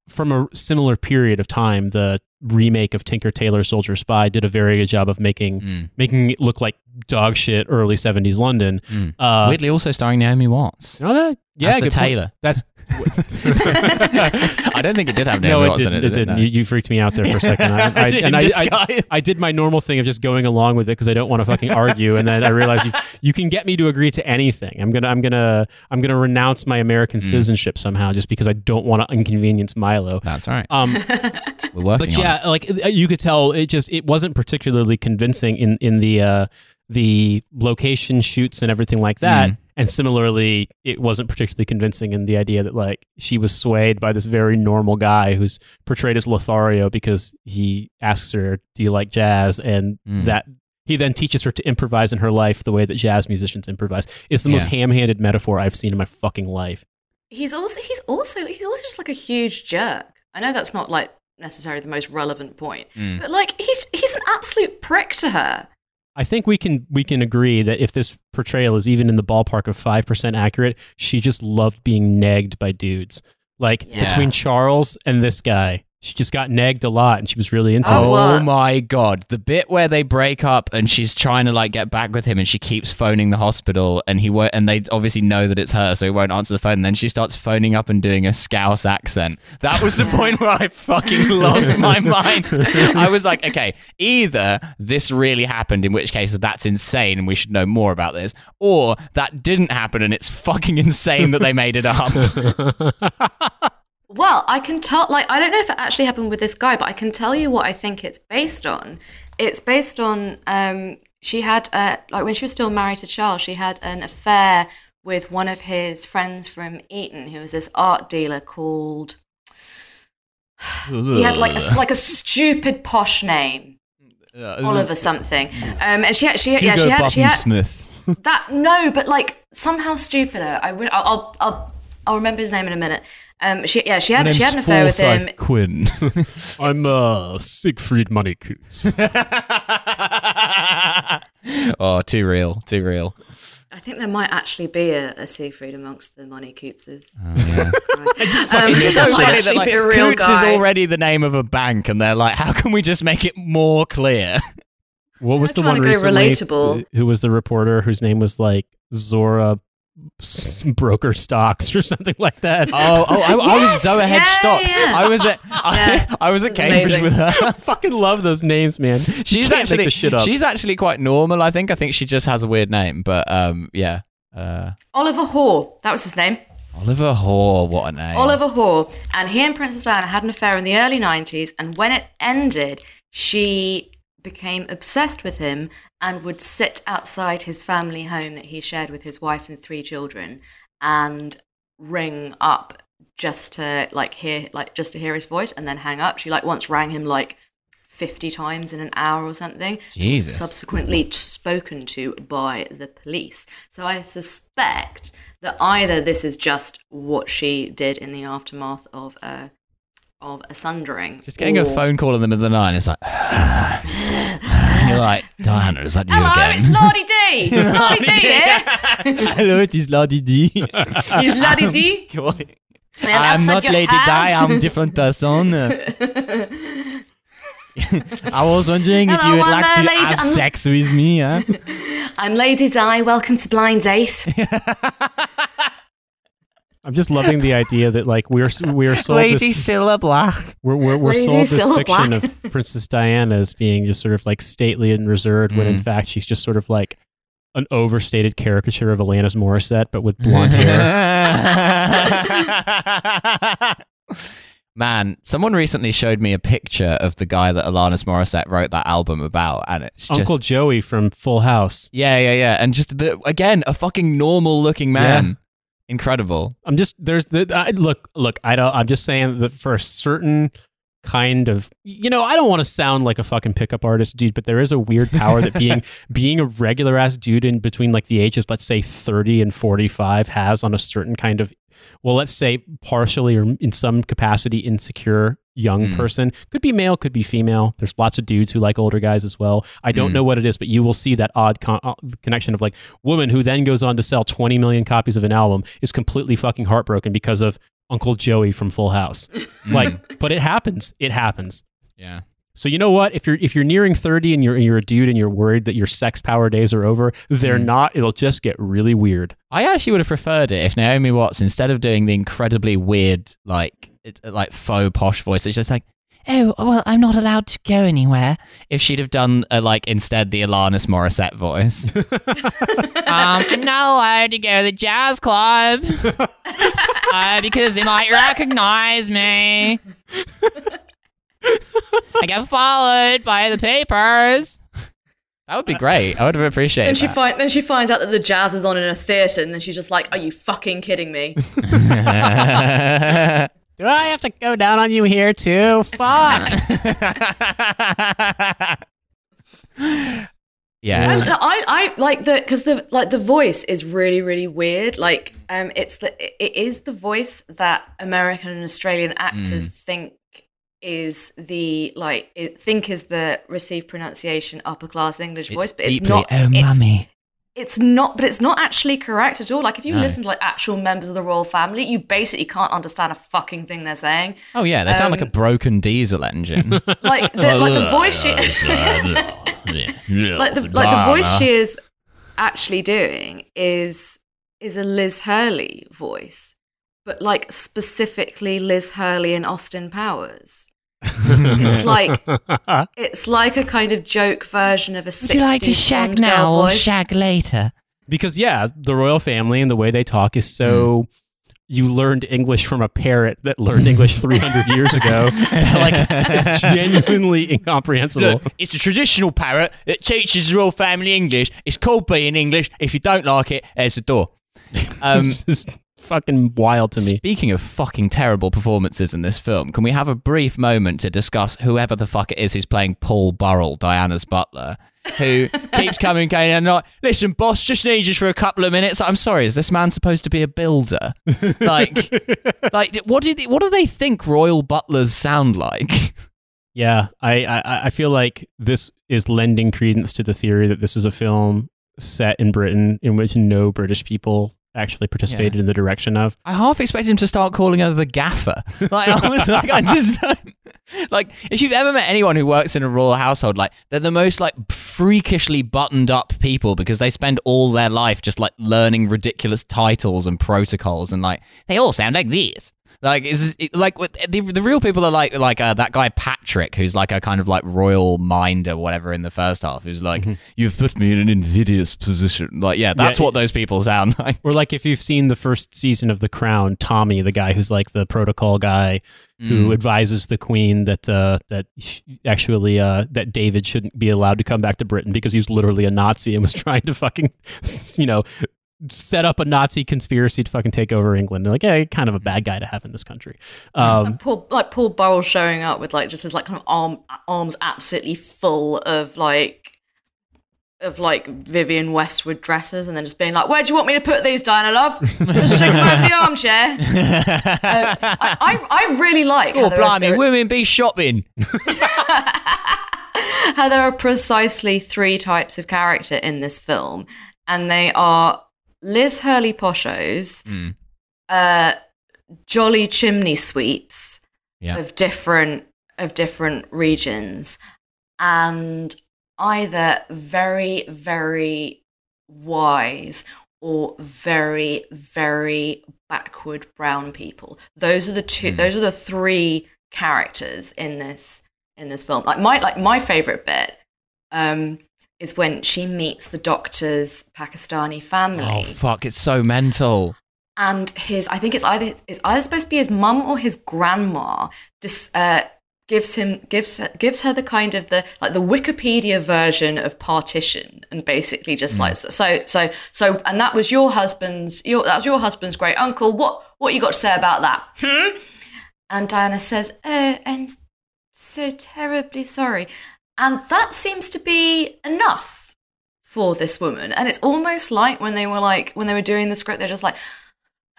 from a similar period of time the remake of tinker tailor soldier spy did a very good job of making Mm, making it look like dog shit early 70s London. mm. Uh, Weirdly, also starring Naomi Watts. oh, that, yeah, As the Taylor. point. That's I don't think it did have no, Naomi it Watts didn't. in it. it did didn't. no? You, you freaked me out there for a second. I, I, and I, I. I did my normal thing of just going along with it because I don't want to fucking argue. And then I realized you, you can get me to agree to anything. I'm gonna I'm gonna I'm gonna renounce my American Mm. citizenship somehow just because I don't want to inconvenience Milo. That's right. Um, We're working but on yeah, it. like uh, you could tell, it just it wasn't particularly convincing in in the uh, the location shoots and everything like that. Mm. And similarly, it wasn't particularly convincing in the idea that like she was swayed by this very normal guy who's portrayed as Lothario because he asks her, "Do you like jazz?" and Mm. that. He then teaches her to improvise in her life the way that jazz musicians improvise. It's the most ham-handed metaphor I've seen in my fucking life. he's also he's also he's also just like a huge jerk. I know that's not like necessarily the most relevant point, Mm. but like he's he's an absolute prick to her. I think we can we can agree that if this portrayal is even in the ballpark of five percent accurate, she just loved being nagged by dudes. Like Yeah. between Charles and this guy, she just got nagged a lot, and she was really into Oh, it. wow. Oh my god. The bit where they break up and she's trying to like get back with him and she keeps phoning the hospital and he won't and they obviously know that it's her so he won't answer the phone and then she starts phoning up and doing a scouse accent. That was the point where I fucking lost my mind. I was like, okay, either this really happened in which case that's insane and we should know more about this or that didn't happen and it's fucking insane that they made it up. Well, I can tell, like, I don't know if it actually happened with this guy, but I can tell you what I think it's based on. It's based on, um, she had, uh, like, when she was still married to Charles, she had an affair with one of his friends from Eton, who was this art dealer called, he had, like, a, like a stupid posh name, Oliver something. Um, and she she, yeah, she had, she had, Smith. that, no, but, like, somehow stupider. I, will I'll, I'll, I'll remember his name in a minute. Um, she, yeah, she had, she had an affair with him. Quinn. I'm uh, Siegfried Money-Coutts. oh, too real, too real. I think there might actually be a, a Siegfried amongst the Money-Couttses. Oh, yeah. Um, it's so funny that like, be a real Coutts guy. is already the name of a bank, and they're like, how can we just make it more clear? What was the one trying to go recently? relatable. Who was the reporter whose name was like Zora s- broker stocks or something like that. Oh, oh, I, I was Yes, Zoa Hedge yeah, Stocks. yeah. I was at I, Yeah, I was at Cambridge amazing. with her. I fucking love those names, man. You She's can't actually make this shit up. she's actually quite normal. I think. I think she just has a weird name, but um, yeah. Uh, Oliver Hoare, that was his name. Oliver Hoare, what a name. Oliver Hoare, and he and Princess Diana had an affair in the early 90s, and when it ended, she became obsessed with him and would sit outside his family home that he shared with his wife and three children and ring up just to like hear like just to hear his voice and then hang up. She like once rang him like 50 times in an hour or something. Jesus. Subsequently spoken to by the police. So I suspect that either this is just what she did in the aftermath of a of a sundering. Just getting a phone call in the middle of the night, and it's like, and you're like, Diana, is that you Hello, again? it's Lottie D. It's Lottie D. Hello, it is Lottie D. It's Lottie D. I'm not Lady Di. I'm a different person. I was wondering if you would I'm, like uh, to Lady- have I'm- sex with me. Huh? I'm Lady Di. Welcome to Blind Date. I'm just loving the idea that like we're we're sold Lady this, Cilla Black. we're we're, we're Lady sold this Cilla fiction of Princess Diana as being just sort of like stately and reserved, when in Mm. fact she's just sort of like an overstated caricature of Alanis Morissette, but with blonde hair. Man, someone recently showed me a picture of the guy that Alanis Morissette wrote that album about, and it's just Uncle Joey from Full House. yeah, yeah, yeah, and just the, again a fucking normal looking man, incredible. I'm just there's the I, look look I don't I'm just saying that for a certain kind of you know I don't want to sound like a fucking pickup artist dude but there is a weird power that being being a regular ass dude in between like the ages let's say 30 and 45 has on a certain kind of well let's say partially or in some capacity insecure young Mm. person could be male could be female there's lots of dudes who like older guys as well I don't Mm. know what it is but you will see that odd con- uh, connection of like woman who then goes on to sell 20 million copies of an album is completely fucking heartbroken because of Uncle Joey from Full House. Like, but it happens. It happens. Yeah. So you know what? If you're if you're nearing 30 and you're you're a dude and you're worried that your sex power days are over, they're Mm. not. It'll just get really weird. I actually would have preferred it if Naomi Watts, instead of doing the incredibly weird, like, it, like faux posh voice, it's just like, oh, well, I'm not allowed to go anywhere. If she'd have done, uh, like, instead the Alanis Morissette voice. um, I'm not allowed to go to the jazz club uh, because they might recognize me. I get followed by the papers. That would be great. I would have appreciated Then she that. find then she finds out that the jazz is on in a theatre, and then she's just like, "Are you fucking kidding me?" Do I have to go down on you here too? Fuck. Yeah. no, I, I like the because the like the voice is really really weird. Like, um, it's the it is the voice that American and Australian actors think is the like it, think is the received pronunciation upper class English voice, but it's not. Oh, it's, mummy. it's not, but it's not actually correct at all. Like, if you No. listen to like actual members of the royal family, you basically can't understand a fucking thing they're saying. Oh yeah, they sound like a Um, broken diesel engine. Like, the, like the voice she. like the like the voice she is actually doing is is a Liz Hurley voice, but like specifically Liz Hurley and Austin Powers. It's like it's like a kind of joke version of a 60s you like to shag now or shag later? because yeah, the royal family and the way they talk is so. You learned English from a parrot that learned English 300 years ago. like, it's genuinely incomprehensible. it's a traditional parrot that teaches the royal family English. It's called being English. If you don't like it, there's the door. Um, it's just fucking wild to me. Speaking of fucking terrible performances in this film, can we have a brief moment to discuss whoever the fuck it is who's playing Paul Burrell, Diana's butler, who keeps coming and going and like, listen, boss, just need you for a couple of minutes. I'm sorry, is this man supposed to be a builder? Like, like what did what do they think royal butlers sound like? Yeah, I, I I feel like this is lending credence to the theory that this is a film set in Britain in which no British people actually participated in the direction of. I half expected him to start calling her the gaffer. Like I was like, I just like if you've ever met anyone who works in a royal household, like they're the most like freakishly buttoned up people because they spend all their life just like learning ridiculous titles and protocols and like they all sound like this. Like is like the the real people are like like uh, that guy Patrick, who's like a kind of like royal mind or whatever in the first half, who's like, Mm-hmm. "You've put me in an invidious position." Like, yeah, that's Yeah, what those people sound like. Or like if you've seen the first season of The Crown, Tommy, the guy who's like the protocol guy who Mm. advises the Queen that uh, that actually uh, that David shouldn't be allowed to come back to Britain because he was literally a Nazi and was trying to fucking you know set up a Nazi conspiracy to fucking take over England. They're like, yeah, kind of a bad guy to have in this country. Um, Paul, like Paul Burrell showing up with like just his like kind of arm arms absolutely full of like of like Vivienne Westwood dresses, and then just being like, "Where do you want me to put these, Diana Love? Just stick them over the armchair." Uh, I, I I really like. Oh, blimey, there- women be shopping. how there are precisely three types of character in this film, and they are Liz Hurley Poshos, Mm. uh, jolly chimney sweeps Yeah. of different of different regions, and either very very wise or very very backward brown people. Those are the two. Hmm. Those are the three characters in this in this film. Like my like my favorite bit um, is when she meets the doctor's Pakistani family. Oh fuck! It's so mental. and his I think it's either it's either supposed to be his mum or his grandma just uh, gives him gives gives her the kind of the like the Wikipedia version of partition and basically just like so so so so and that was your husband's your that was your husband's great uncle. What what you got to say about that? Hmm? And Diana says oh I'm so terribly sorry and that seems to be enough for this woman and it's almost like when they were like when they were doing the script they're just like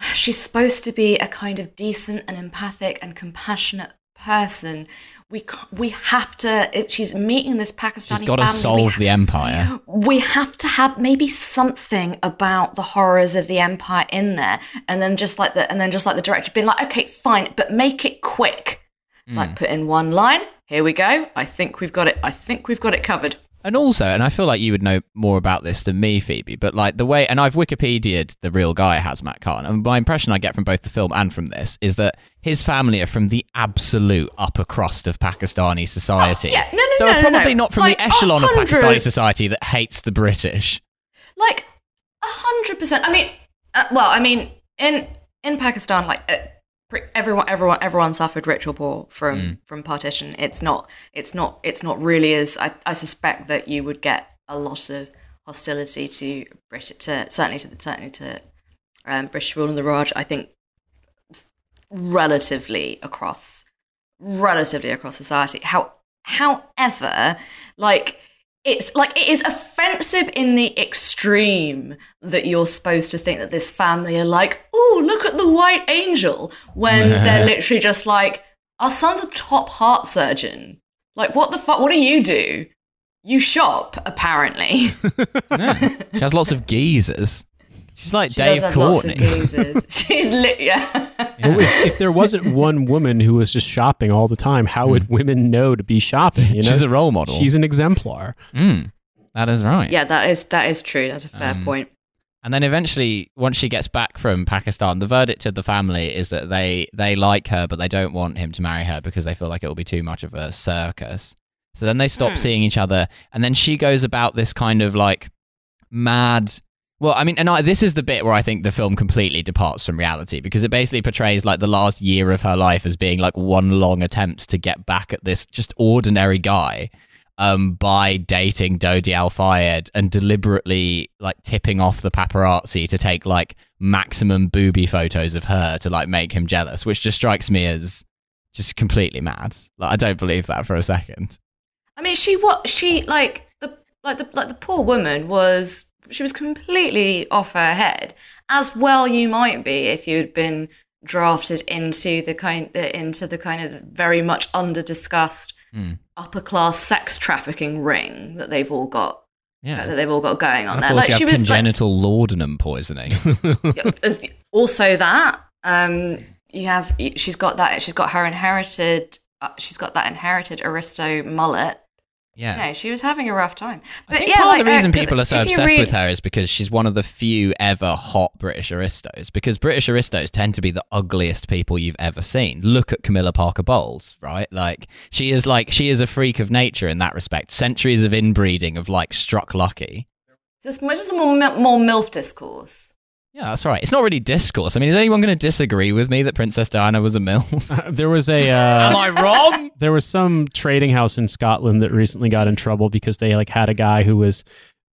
she's supposed to be a kind of decent and empathic and compassionate person. We we have to. If she's meeting this Pakistani She's got to family, we solve the empire. we have to have maybe something about the horrors of the empire in there, and then just like the and then just like the director being like, okay, fine, but make it quick. It's Hmm. like put in one line. Here we go. I think we've got it. I think we've got it covered. And also, and I feel like you would know more about this than me, Phoebe, but like the way, and I've Wikipedia'd the real guy, Hasnat Khan, and my impression I get from both the film and from this is that his family are from the absolute upper crust of Pakistani society. Oh, yeah. No, no, so no, are no, probably no. not from Like, the echelon of Pakistani society that hates the British. like a hundred percent. I mean, uh, well, I mean, in in Pakistan, like uh, everyone, everyone, everyone suffered rich or poor from from partition. It's not, it's not, it's not really as I, I suspect that you would get a lot of hostility to British, to certainly to certainly to um, British rule and the Raj. I think relatively across relatively across society. How, however, like it's like it is offensive in the extreme that you're supposed to think that this family are like, oh, look at the white angel when they're literally just like, our son's a top heart surgeon. Like, what the fuck? What do you do? You shop, apparently. Yeah. she has lots of geezers. She's like She Dave does have lots of Courtney. She's lit, yeah. Well, if, if there wasn't one woman who was just shopping all the time, how would women know to be shopping? You know, Hmm. She's a role model. She's an exemplar. Mm, that is right. yeah, that is that is true. That's a fair Um, point. And then eventually, once she gets back from Pakistan, the verdict of the family is that they they like her, but they don't want him to marry her because they feel like it will be too much of a circus. So then they stop Hmm. seeing each other, and then she goes about this kind of like mad. Well, I mean, and I, this is the bit where I think the film completely departs from reality because it basically portrays like the last year of her life as being like one long attempt to get back at this just ordinary guy um, by dating Dodi Al Fayed and deliberately like tipping off the paparazzi to take like maximum booby photos of her to like make him jealous, which just strikes me as just completely mad. Like I don't believe that for a second. I mean, she what she like the like the like the poor woman was she was completely off her head, as well you might be if you'd been drafted into the kind into the kind of very much under discussed Hmm. upper class sex trafficking ring that they've all got Yeah. that they've all got going on there. Like you she was like, congenital laudanum poisoning. also that um, you have she's got that she's got her inherited uh, she's got that inherited aristo mullet. Yeah. You know, she was having a rough time. But I think yeah, part like, of the uh, people are so obsessed read- with her is because she's one of the few ever hot British aristos. Because British aristos tend to be the ugliest people you've ever seen. Look at Camilla Parker Bowles, right? Like she is like she is a freak of nature in that respect. Centuries of inbreeding of like struck lucky. Just, just more more milf discourse. Yeah, that's right. It's not really discourse. I mean, is anyone going to disagree with me that Princess Diana was a MILF? Uh, there was a uh, Am I wrong? there was some trading house in Scotland that recently got in trouble because they like had a guy who was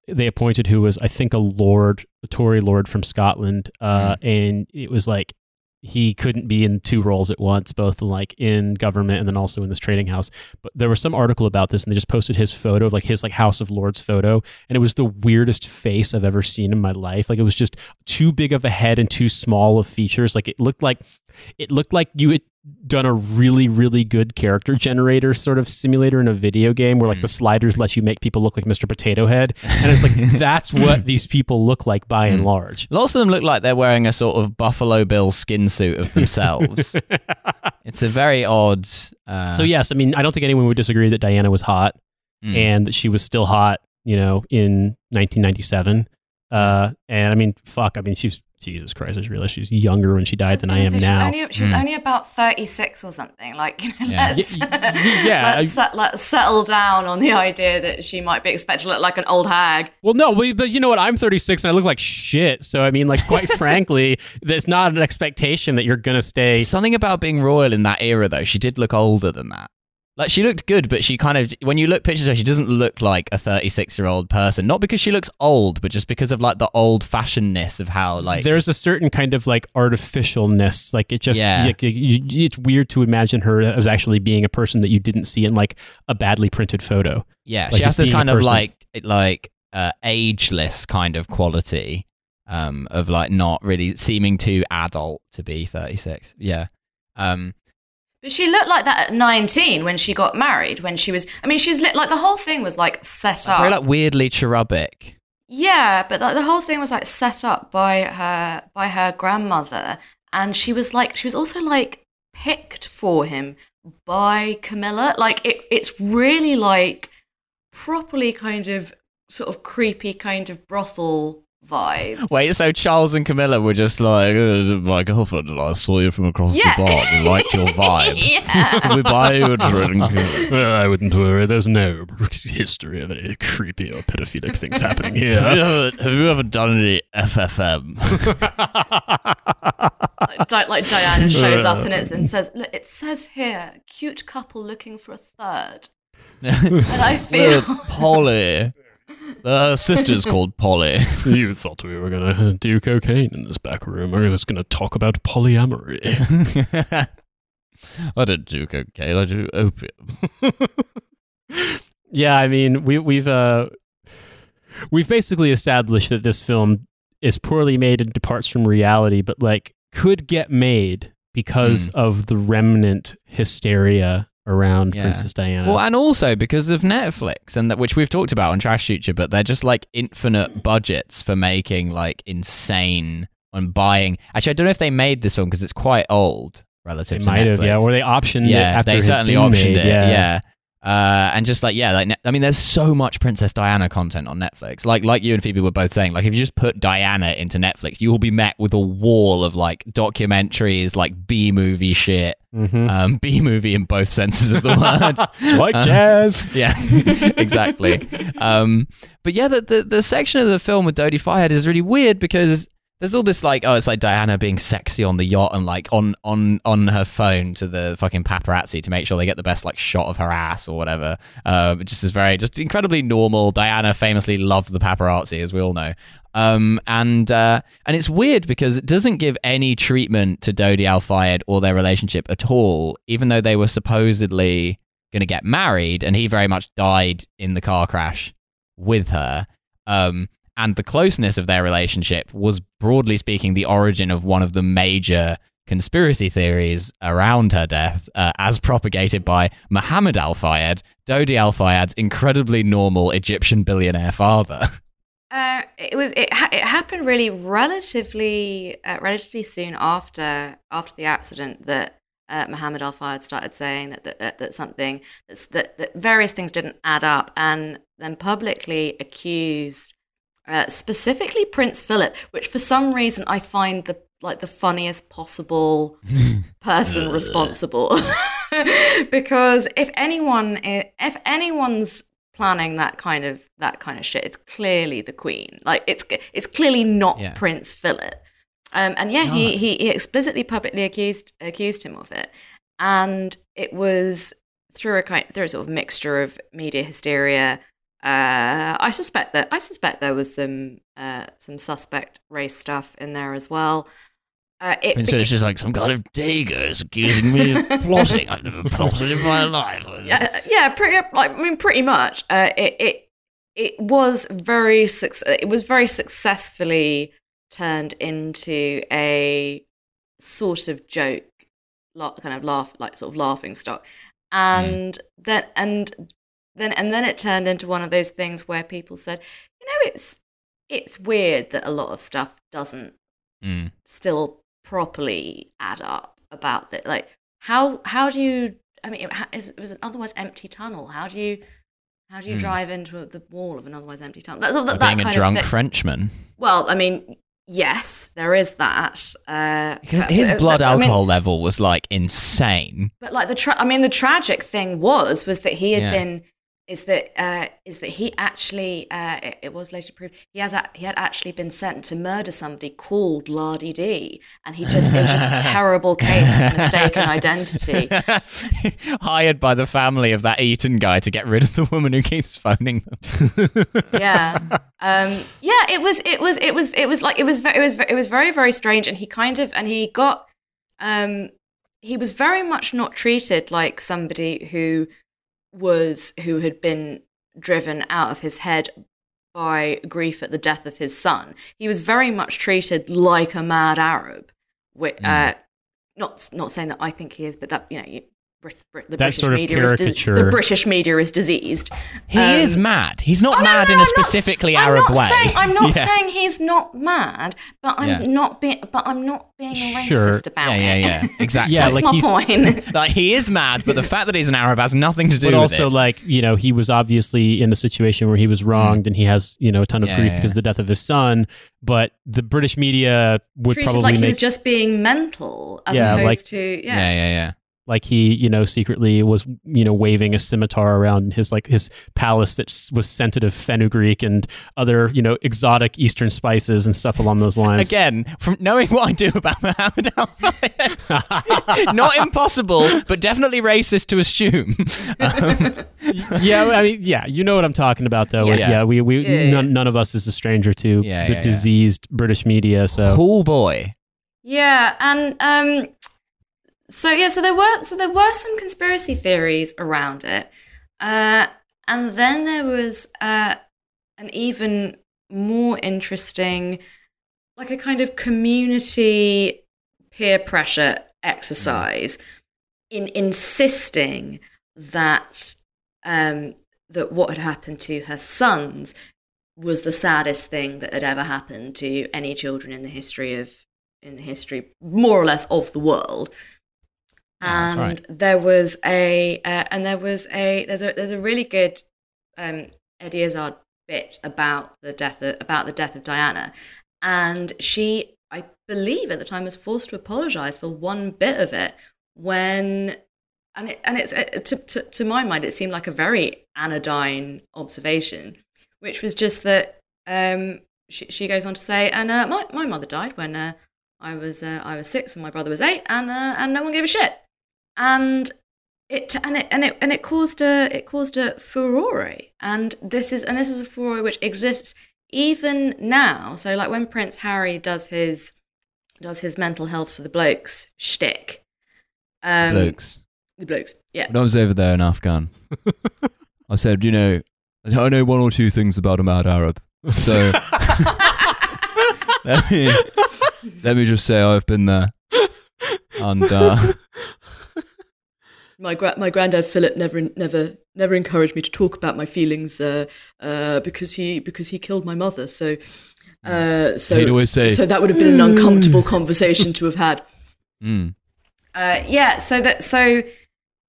they appointed who was I think a lord, a Tory lord from Scotland, uh, and it was like he couldn't be in two roles at once, both like in government and then also in this trading house. But there was some article about this, and they just posted his photo, like his like House of Lords photo, and it was the weirdest face I've ever seen in my life. Like it was just too big of a head and too small of features. Like it looked like it looked like you had done a really really good character generator sort of simulator in a video game where like the sliders let you make people look like Mr. Potato Head and it's like that's what these people look like by and large Lots of them look like they're wearing a sort of Buffalo Bill skin suit of themselves. it's a very odd. Uh, so yes i mean i don't think anyone would disagree that diana was hot mm. and that she was still hot you know in 1997 uh and i mean fuck i mean she's jesus christ i just realized she was younger when she died than i am So she now only, she was Mm. only about 36 or something. Like, you know, Yeah. let's, Y- y- yeah, let's, set- let's settle down on the idea that she might be expected to look like an old hag. Well, no, but, but you know what? I'm 36 and I look like shit. So, I mean, like, quite frankly, there's not an expectation that you're going to stay. Something about being royal in that era, though. She did look older than that. Like she looked good, but she kind of when you look pictures of her, she doesn't look like a 36 year old person. Not because she looks old, but just because of like the old fashionedness of how like There's a certain kind of like artificialness. Like, it just, Yeah. it's weird to imagine her as actually being a person that you didn't see in like a badly printed photo. yeah, like she has this kind of like like uh, ageless kind of quality um, of like not really seeming too adult to be 36. Yeah. Um, But she looked like that at 19 when she got married, when she was, I mean, she's lit, like the whole thing was like set up. very like weirdly cherubic. Yeah, but like, the whole thing was like set up by her by her grandmother, and she was like she was also like picked for him by Camilla. Like it, it's really like properly kind of sort of creepy kind of brothel vibes. Wait, so Charles and Camilla were just like, my girlfriend and I saw you from across Yeah. the bar. We liked your vibe. yeah. We buy you a drink? I wouldn't worry. There's no history of any creepy or pedophilic things happening have, you ever, have you ever done any FFM? like, Di- like Diana shows up and, it's, and says, "Look, it says here, cute couple looking for a third. And I feel Polly. Her sister's called Polly. You thought we were going to do cocaine in this back room. We're just going to talk about polyamory. I don't do cocaine, I do opium. yeah, I mean, we, we've uh, we've basically established that this film is poorly made and departs from reality, but like could get made because of the remnant hysteria around Yeah. Princess Diana. Well, and also because of Netflix, and that which we've talked about on TrashFuture, but they're just like infinite budgets for making like insane and buying. Actually, I don't know if they made this one because it's quite old relative they to might Netflix. have, yeah, or they optioned it yeah, after they certainly optioned made, it. Yeah. Yeah. Uh, and just like yeah, like I mean, there's so much Princess Diana content on Netflix. Like like you and Phoebe were both saying, like if you just put Diana into Netflix, you will be met with a wall of like documentaries, like B movie shit, Mhm. um, B movie in both senses of the word. White Uh, jazz. yeah, exactly. Um, but yeah, the, the the section of the film with Dodi Firehead is really weird because there's all this like, oh, it's like Diana being sexy on the yacht and like on on on her phone to the fucking paparazzi to make sure they get the best like shot of her ass or whatever. Um, it just is very just incredibly normal. Diana famously loved the paparazzi, as we all know. Um, and uh, and it's weird because it doesn't give any treatment to Dodi Al Fayed or their relationship at all, even though they were supposedly going to get married, and he very much died in the car crash with her. Um, and the closeness of their relationship was, broadly speaking, the origin of one of the major conspiracy theories around her death, uh, as propagated by Muhammad Al Fayed, Dodi Al Fayed's incredibly normal Egyptian billionaire father. Uh, it was it, ha- it happened really relatively uh, relatively soon after after the accident that uh, Muhammad Al Fayed started saying that that, that, that something that's, that that various things didn't add up, and then publicly accused uh, specifically Prince Philip, which for some reason I find the like the funniest possible person responsible, because if anyone if anyone's planning that kind of that kind of shit, it's clearly the Queen. Like it's it's clearly not Yeah. Prince Philip. Um, and yeah, he, he he explicitly publicly accused accused him of it, and it was through a kind through a sort of mixture of media hysteria. Uh, I suspect that I suspect there was some uh, some suspect race stuff in there as well. Uh, it so beca- it's just like some kind of Dago's accusing me of plotting. I've never plotted in my life. yeah, yeah, pretty. I mean, pretty much. Uh, it it it was very It was very successfully turned into a sort of joke, kind of laugh, like sort of laughing stock, and then and then and then it turned into one of those things where people said, you know, it's it's weird that a lot of stuff doesn't Mm. still properly add up about that. Like, how how do you? I mean, it, it was an otherwise empty tunnel. How do you? How do you Hmm. drive into the wall of an otherwise empty tunnel? That's all that, that being a drunk. Frenchman. Well, I mean, yes, there is that. Uh, Because his but- blood I mean, alcohol level was like insane. but like the, tra- I mean, the tragic thing was was that he had Yeah. been. Is that uh, is that he actually? Uh, it, it was later proved he has a, he had actually been sent to murder somebody called Lardy D, and he just it was just a terrible case of mistaken identity. Hired by the family of that Eton guy to get rid of the woman who keeps phoning them. yeah um yeah it was it was it was it was like it was it was it was very very strange and he kind of and he got um he was very much not treated like somebody who was who had been driven out of his head by grief at the death of his son. He was very much treated like a mad arab Whi- uh, not not saying that i think he is but that you know you, Brit, Brit, the That British sort of media is caricature. the British media is diseased. He Um, is mad. He's not Oh, mad no, in I'm a not- specifically I'm Arab not way. Saying, I'm not Yeah. saying he's not mad, but I'm Yeah. not being. But I'm not being Sure. racist about Yeah, yeah, it. yeah. Exactly. Yeah, That's like my he's- point. like he is mad, but the fact that he's an Arab has nothing to do with it. but with also it. like you know he was obviously in a situation where he was wronged and he has you know a ton of Yeah, grief yeah, because of the death of his son but the british media would Treated probably like he was just being mental, as Yeah, opposed like- to yeah, yeah. yeah, yeah. Like he you know secretly was you know waving a scimitar around his like his palace that was scented of fenugreek and other you know exotic eastern spices and stuff along those lines Again, from knowing what I do about Muhammad Al not impossible, but definitely racist to assume. Um, yeah i mean yeah you know what i'm talking about though Yeah. Like, yeah, we, we Yeah, yeah. None, none of us is a stranger to Yeah, the yeah, yeah. diseased british media so cool boy. Yeah, and um, so yeah, so there were so there were some conspiracy theories around it, uh, and then there was uh, an even more interesting, like a kind of community peer pressure exercise in insisting that um, that what had happened to her sons was the saddest thing that had ever happened to any children in the history of in the history more or less of the world And right. there was a uh, and there was a there's a there's a really good um Eddie Izzard bit about the death of, about the death of Diana and she I believe at the time was forced to apologize for one bit of it when and it, and it's uh, to, to to my mind it seemed like a very anodyne observation which was just that um she, she goes on to say and uh, my my mother died when uh, I was uh, I was 6 and my brother was 8 and uh, and no one gave a shit and it and it and it and it caused a it caused a furore and this is and this is a furore which exists even now so like when Prince Harry does his does his mental health for the blokes shtick um Blokes. the blokes yeah When I was over there in Afghan, I said, you know, I know one or two things about a mad Arab. So let me let me just say I've been there. and uh, my gra- my granddad Philip never never never encouraged me to talk about my feelings uh, uh, because he because he killed my mother. So uh, so He'd always say, so that would have been an uncomfortable conversation to have had. mm, Uh, yeah, so that so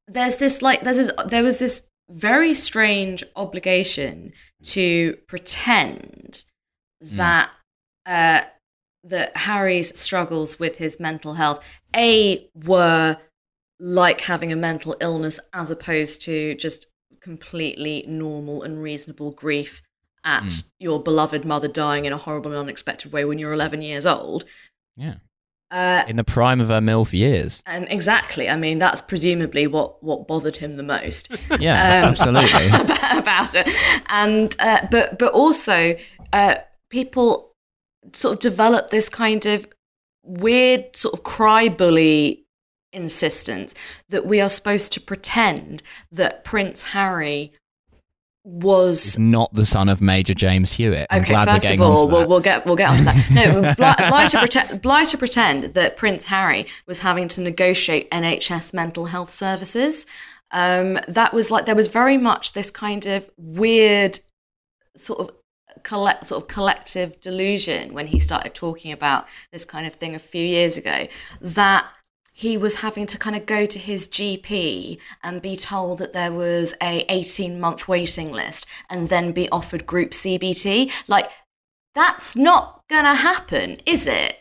there's this like there's this there was this very strange obligation to pretend that uh, that Harry's struggles with his mental health a were like having a mental illness as opposed to just completely normal and reasonable grief at your beloved mother dying in a horrible and unexpected way when you're 11 years old. yeah, Uh, in the prime of her milf years. and exactly, I mean, that's presumably what, what bothered him the most. Yeah, um, absolutely. about, about it. And uh, but but also uh, people sort of develop this kind of weird sort of cry bully insistence that we are supposed to pretend that Prince Harry was He's not the son of Major James Hewitt. I'm Okay, first of all, we'll, we'll get we'll get onto that. No, Bly, to pretend, Bly to pretend that Prince Harry was having to negotiate NHS mental health services. Um, that was like there was very much this kind of weird sort of collect sort of collective delusion when he started talking about this kind of thing a few years ago that he was having to kind of go to his GP and be told that there was a 18 month waiting list and then be offered group CBT like that's not gonna happen is it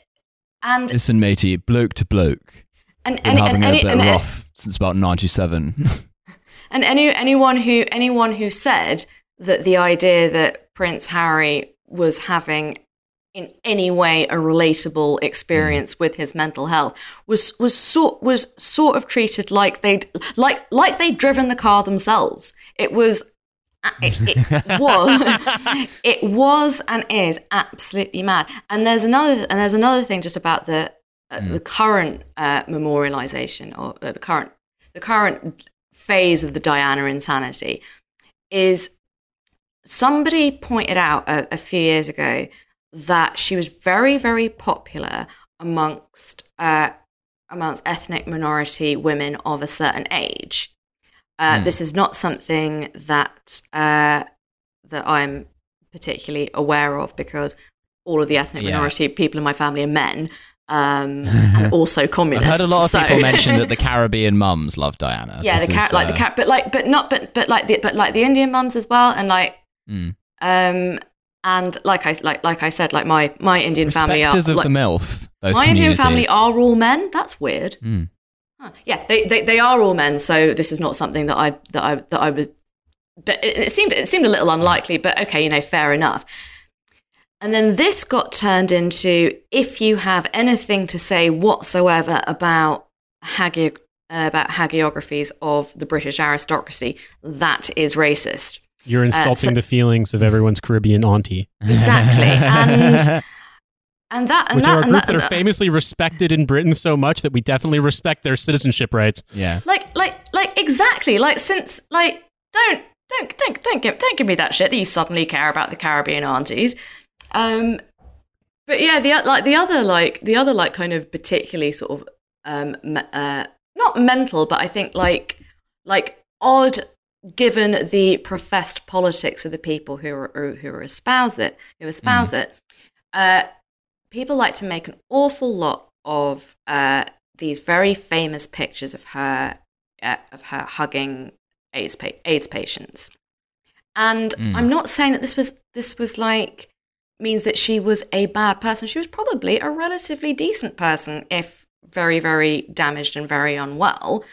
and Listen, matey, bloke to bloke. and Been and, having and, a bit and, rough since about 97. and any anyone who anyone who said that the idea that Prince Harry was having in any way a relatable experience with his mental health was was sort was sort of treated like they'd like like they'd driven the car themselves. It was it, it was it was and is absolutely mad. And there's another and there's another thing just about the uh, the current uh, memorialization or uh, the current the current phase of the Diana insanity is somebody pointed out a, a few years ago that she was very very popular amongst uh, amongst ethnic minority women of a certain age. Uh, Hmm. This is not something that uh, that I'm particularly aware of because all of the ethnic Yeah. minority people in my family are men, um, and also communists. I've heard a lot of so- people mention that the Caribbean mums love Diana. yeah, the cat like the uh, cat, but like but not but but like the but like the Indian mums as well, and like mm. um and like I like like I said, like my my Indian family are of like, the MILF. Those my Indian family are all men. That's weird. Mm. Huh. Yeah, they, they they are all men. So this is not something that I that I that I was. But it, it seemed it seemed a little unlikely. But okay, you know, fair enough. And then this got turned into if you have anything to say whatsoever about hagi- uh, about hagiographies of the British aristocracy, that is racist. You're insulting so- the feelings of everyone's Caribbean auntie, Exactly. And and that and which that, are a and group that, that and are famously respected in Britain so much that we definitely respect their citizenship rights. yeah. like like like exactly like since like don't don't don't don't give don't give me that shit that you suddenly care about the Caribbean aunties. Um, but yeah, the like the other like the other like kind of particularly sort of um uh not mental, but I think like like odd given the professed politics of the people who are who are espouse it who espouse it. Uh, people like to make an awful lot of uh, these very famous pictures of her uh, of her hugging AIDS pa- AIDS patients, and Mm. I'm not saying that this was this was like means that she was a bad person. She was probably a relatively decent person, if very very damaged and very unwell.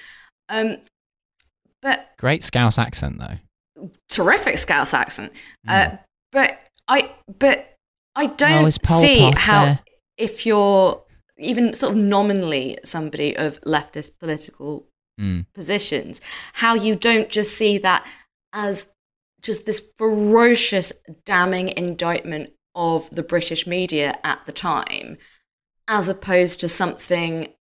Um, but Great Scouse accent, though. terrific Scouse accent. Uh, but I but I don't Oh, see how there? if you're even sort of nominally somebody of leftist political Mm. positions, how you don't just see that as just this ferocious, damning indictment of the British media at the time, as opposed to something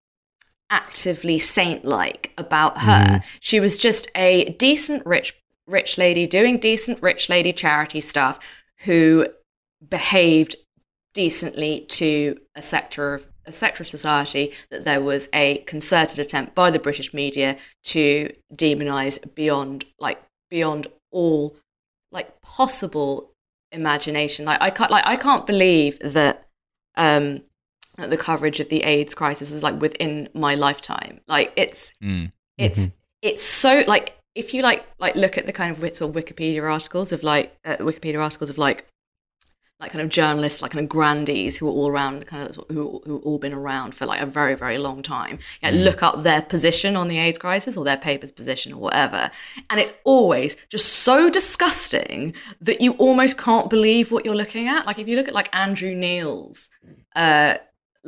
actively saint-like about her. She was just a decent rich rich lady doing decent rich lady charity stuff who behaved decently to a sector of a sector of society that there was a concerted attempt by the British media to demonize beyond like beyond all like possible imagination. Like I can't like I can't believe that um that the coverage of the AIDS crisis is like within my lifetime. Like it's Mm. it's it's so like if you like like look at the kind of wit- sort of Wikipedia articles of like uh, Wikipedia articles of like like kind of journalists, like kind of grandees who are all around, kind of who who all been around for like a very very long time. Yeah, look up their position on the AIDS crisis or their paper's position or whatever, and it's always just so disgusting that you almost can't believe what you're looking at. Like if you look at like Andrew Neil's uh,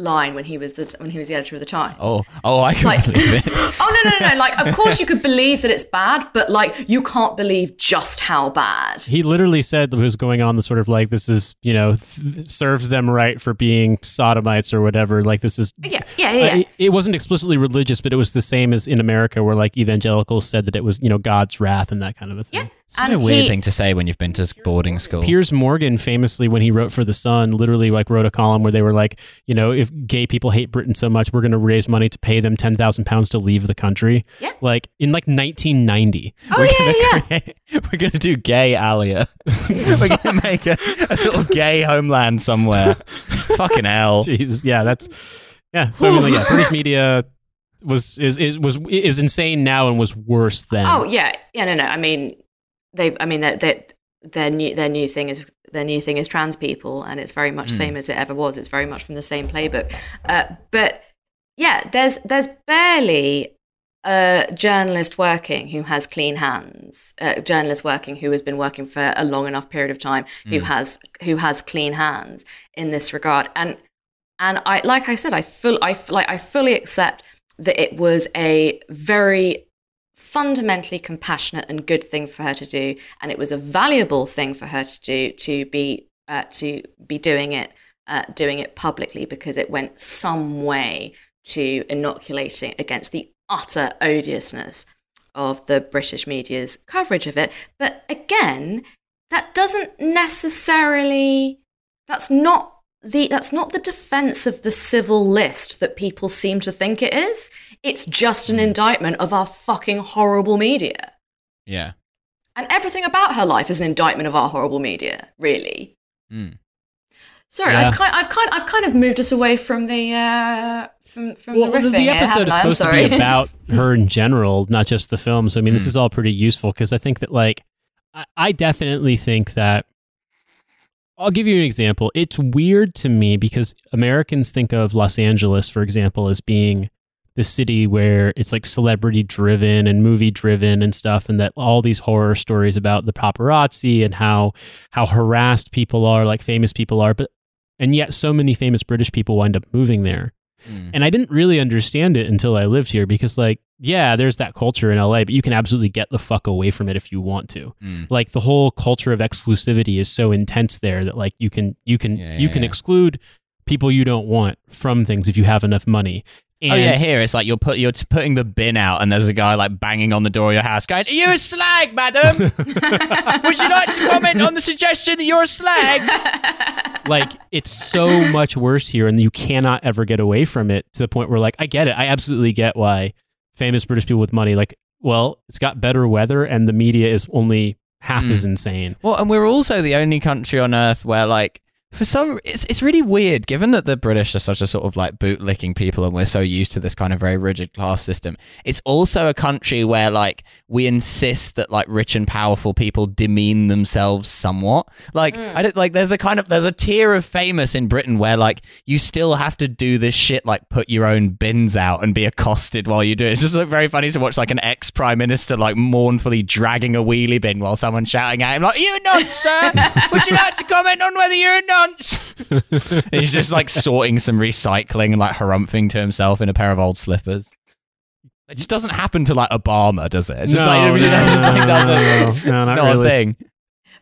line when he was the when he was the editor of the Times. Oh, oh, I can Like, believe it. oh no, no, no, no! Like, of course you could believe that it's bad, but like, you can't believe just how bad. He literally said what was going on. The sort of like this is you know th- serves them right for being sodomites or whatever. Like this is Yeah, yeah, yeah. Uh, it, it wasn't explicitly religious, but it was the same as in America, where like evangelicals said that it was you know God's wrath and that kind of a thing. yeah. It's a weird he, thing to say when you've been to boarding school. Piers Morgan famously, when he wrote for the Sun, literally like wrote a column where they were like, you know, if gay people hate Britain so much, we're going to raise money to pay them ten thousand pounds to leave the country. Yeah. like in like 1990. Oh we're yeah, gonna yeah. create, we're gonna do gay Aliyah. we're gonna make a, a little gay homeland somewhere. Fucking hell. Jesus, yeah, that's yeah. So I mean, like, yeah, British media was is, is was is insane now and was worse then. Oh yeah, yeah. No, no. I mean, they've. I mean, that that their new their new thing is their new thing is trans people, and it's very much same as it ever was. It's very much from the same playbook. Uh, but yeah, there's there's barely a journalist working who has clean hands. A journalist working who has been working for a long enough period of time who has who has clean hands in this regard. And and I like I said, I full I like I fully accept that it was a very fundamentally compassionate and good thing for her to do, and it was a valuable thing for her to do to be uh, to be doing it uh, doing it publicly because it went some way to inoculating against the utter odiousness of the British media's coverage of it. But again, that doesn't necessarily that's not the that's not the defense of the civil list that people seem to think it is. It's just an indictment of our fucking horrible media. Yeah. And everything about her life is an indictment of our horrible media, really. Mm. Sorry, Yeah. I've kind, I've kind, I've kind of moved us away from the uh, from from Well, the riffing. the episode is supposed to be about her in general, not just the film. So I mean, this is all pretty useful because I think that like I, I definitely think that I'll give you an example. It's weird to me because Americans think of Los Angeles, for example, as being the city where it's like celebrity driven and movie driven and stuff and that all these horror stories about the paparazzi and how how harassed people are like famous people are but and yet so many famous british people wind up moving there Mm. and I didn't really understand it until I lived here because, like, yeah, there's that culture in LA, but you can absolutely get the fuck away from it if you want to. Mm. Like, the whole culture of exclusivity is so intense there that, like, you can you can Yeah, you yeah, can yeah. exclude people you don't want from things if you have enough money. And oh yeah, here it's like you're put you're putting the bin out, and there's a guy like banging on the door of your house, going, "Are you a slag, madam? Would you like to comment on the suggestion that you're a slag?" like it's so much worse here and you cannot ever get away from it to the point where like i get it i absolutely get why famous british people with money like well it's got better weather and the media is only half Hmm. as insane Well, and we're also the only country on earth where, like, for some, it's it's really weird, given that the British are such a sort of like bootlicking people, and we're so used to this kind of very rigid class system. It's also a country where, like, we insist that like rich and powerful people demean themselves somewhat. Like, mm. I don't like. There's a kind of there's a tier of famous in Britain where like you still have to do this shit, like put your own bins out and be accosted while you do it. It's just like, very funny to watch like an ex prime minister like mournfully dragging a wheelie bin while someone's shouting at him like, "Are you a nonce, sir? Would you like to comment on whether you're a nonce?" He's just like sorting some recycling and like harumphing to himself in a pair of old slippers. It just doesn't happen to like Obama, does it? It's just like, you know, just like that's a, no, not not a really. thing.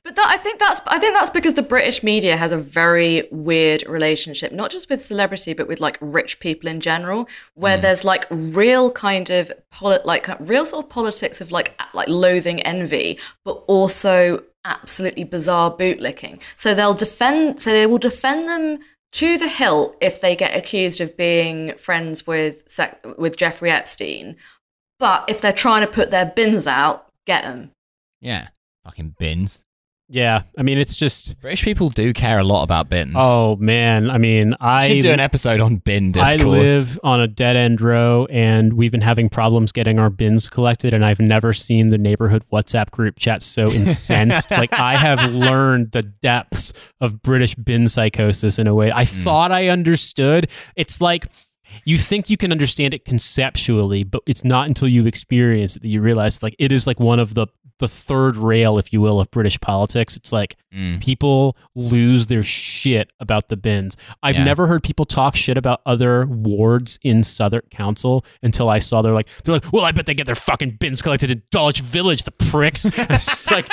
But that, I think that's I think that's because the British media has a very weird relationship, not just with celebrity, but with like rich people in general, where mm. there's like real kind of poli- like real sort of politics of like like loathing, envy, but also absolutely bizarre bootlicking. So they'll defend, so they will defend them to the hilt if they get accused of being friends with sec- with Jeffrey Epstein. But if they're trying to put their bins out, get them. Yeah. Fucking bins. Yeah, I mean, it's just. British people do care a lot about bins. Oh man, I mean, I should do an episode on bin discourse. I live on a dead end row, and we've been having problems getting our bins collected. And I've never seen the neighborhood WhatsApp group chat so incensed. like I have learned the depths of British bin psychosis in a way I hmm. thought I understood. It's like you think you can understand it conceptually, but it's not until you experience it that you realize like it is like one of the the third rail, if you will, of British politics. It's like Mm. people lose their shit about the bins. I've Yeah. never heard people talk shit about other wards in Southwark Council until I saw they're like they're like, well, I bet they get their fucking bins collected in Dulwich Village, the pricks. it's just like,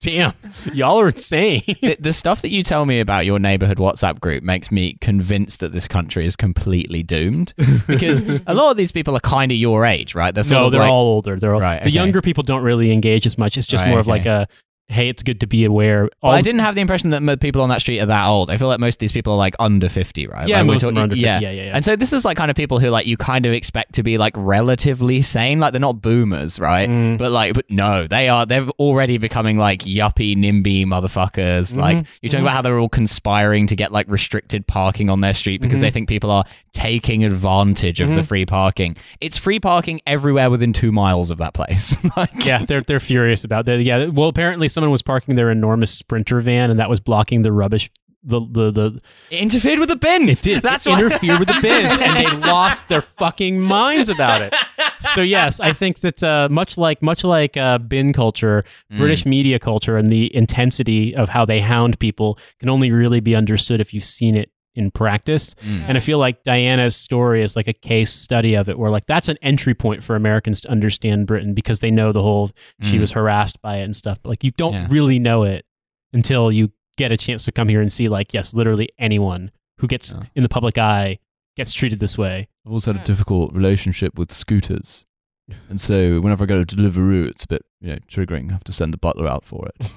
damn, y'all are insane. the, the stuff that you tell me about your neighborhood WhatsApp group makes me convinced that this country is completely doomed because a lot of these people are kind of your age, right? They're no, they're like, all older. They're all, Right, the younger people don't really engage as much. It's just Right, more of like a hey, it's good to be aware. Well, I didn't have the impression that people on that street are that old. I feel like most of these people are like under 50, right? Yeah, Like, we're most of them talking- under 50. Yeah, yeah, yeah. And so this is like kind of people who like you kind of expect to be like relatively sane. Like they're not boomers, right? Mm. But like, but no, they are. They're already becoming like yuppie, NIMBY motherfuckers. Mm-hmm. Like you're talking about how they're all conspiring to get like restricted parking on their street because Mm-hmm. they think people are taking advantage of the free parking. It's free parking everywhere within two miles of that place. like, yeah, they're they're furious about that. Yeah, well, apparently someone was parking their enormous sprinter van, and that was blocking the rubbish. The the the it interfered with the bin. it did. That's it why- interfered with the bins, and they lost their fucking minds about it. So yes, I think that uh, much like much like uh, bin culture, British media culture, and the intensity of how they hound people can only really be understood if you've seen it in practice. And I feel like Diana's story is like a case study of it, where like that's an entry point for Americans to understand Britain because they know the whole she Mm. was harassed by it and stuff. But like you don't Yeah. really know it until you get a chance to come here and see like yes, literally anyone who gets Yeah. in the public eye gets treated this way. I've also had a difficult relationship with scooters. And so whenever I go to Deliveroo, it's a bit, you know, triggering. I have to send the butler out for it.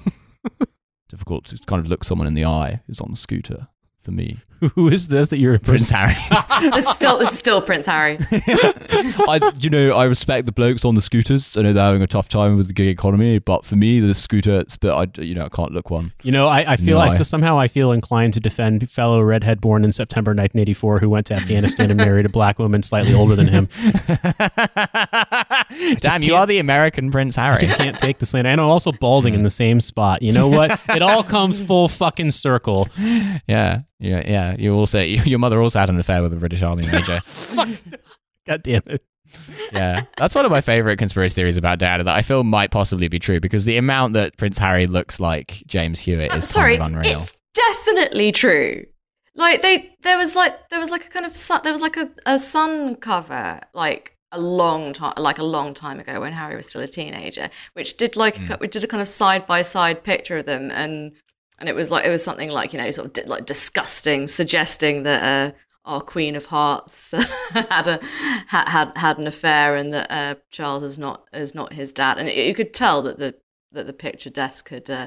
Difficult to kind of look someone in the eye who's on the scooter for me. who is this that you're Prince Harry. This is still this is still Prince Harry. I, you know, I respect the blokes on the scooters. I know they're having a tough time with the gig economy, but for me, the scooter, it's a bit, I, you know, I can't look one. You know, I, I feel No, I I- feel somehow I feel inclined to defend fellow redhead born in September 1984 who went to Afghanistan and married a black woman slightly older than him. Damn, you are the American Prince I Harry. just can't take this slander. And I'm also balding in the same spot. You know what? It all comes full fucking circle. yeah, yeah, yeah. You also, your mother also had an affair with a British Army major. God damn it. yeah, that's one of my favorite conspiracy theories about Diana that I feel might possibly be true because the amount that Prince Harry looks like James Hewitt I'm is sorry, kind of unreal. it's definitely true. Like they, there was like there was like a kind of sun, there was like a, a sun cover like a long time like a long time ago when Harry was still a teenager, which did like Hmm. a, did a kind of side by side picture of them and and it was like it was something like you know sort of di- like disgusting, suggesting that uh, our Queen of Hearts had a had, had had an affair and that uh, Charles is not is not his dad, and you could tell that the that the picture desk had. Uh,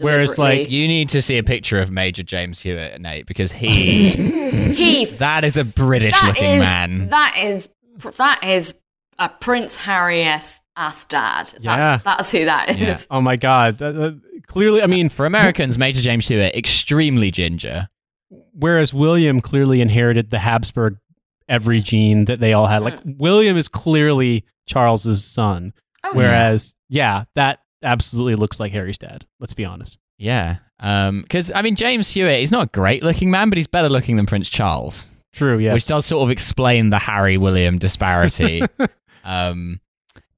Whereas, like, You need to see a picture of Major James Hewitt, Nate, because he he that is a British that looking is- man. That is that is a Prince Harry ass ass dad. That's, Yeah. that's who that is. Yeah. Oh my God. That- that- clearly, I mean, For Americans, Major James Hewitt extremely ginger. whereas William clearly inherited the Habsburg every gene that they all had. Like, William is clearly Charles's son. Oh, Whereas, yeah, that absolutely looks like Harry's dad. Let's be honest. Yeah, because I mean James Hewitt, he's not a great looking man, but he's better looking than Prince Charles, True, yes. which does sort of explain the Harry William disparity. um,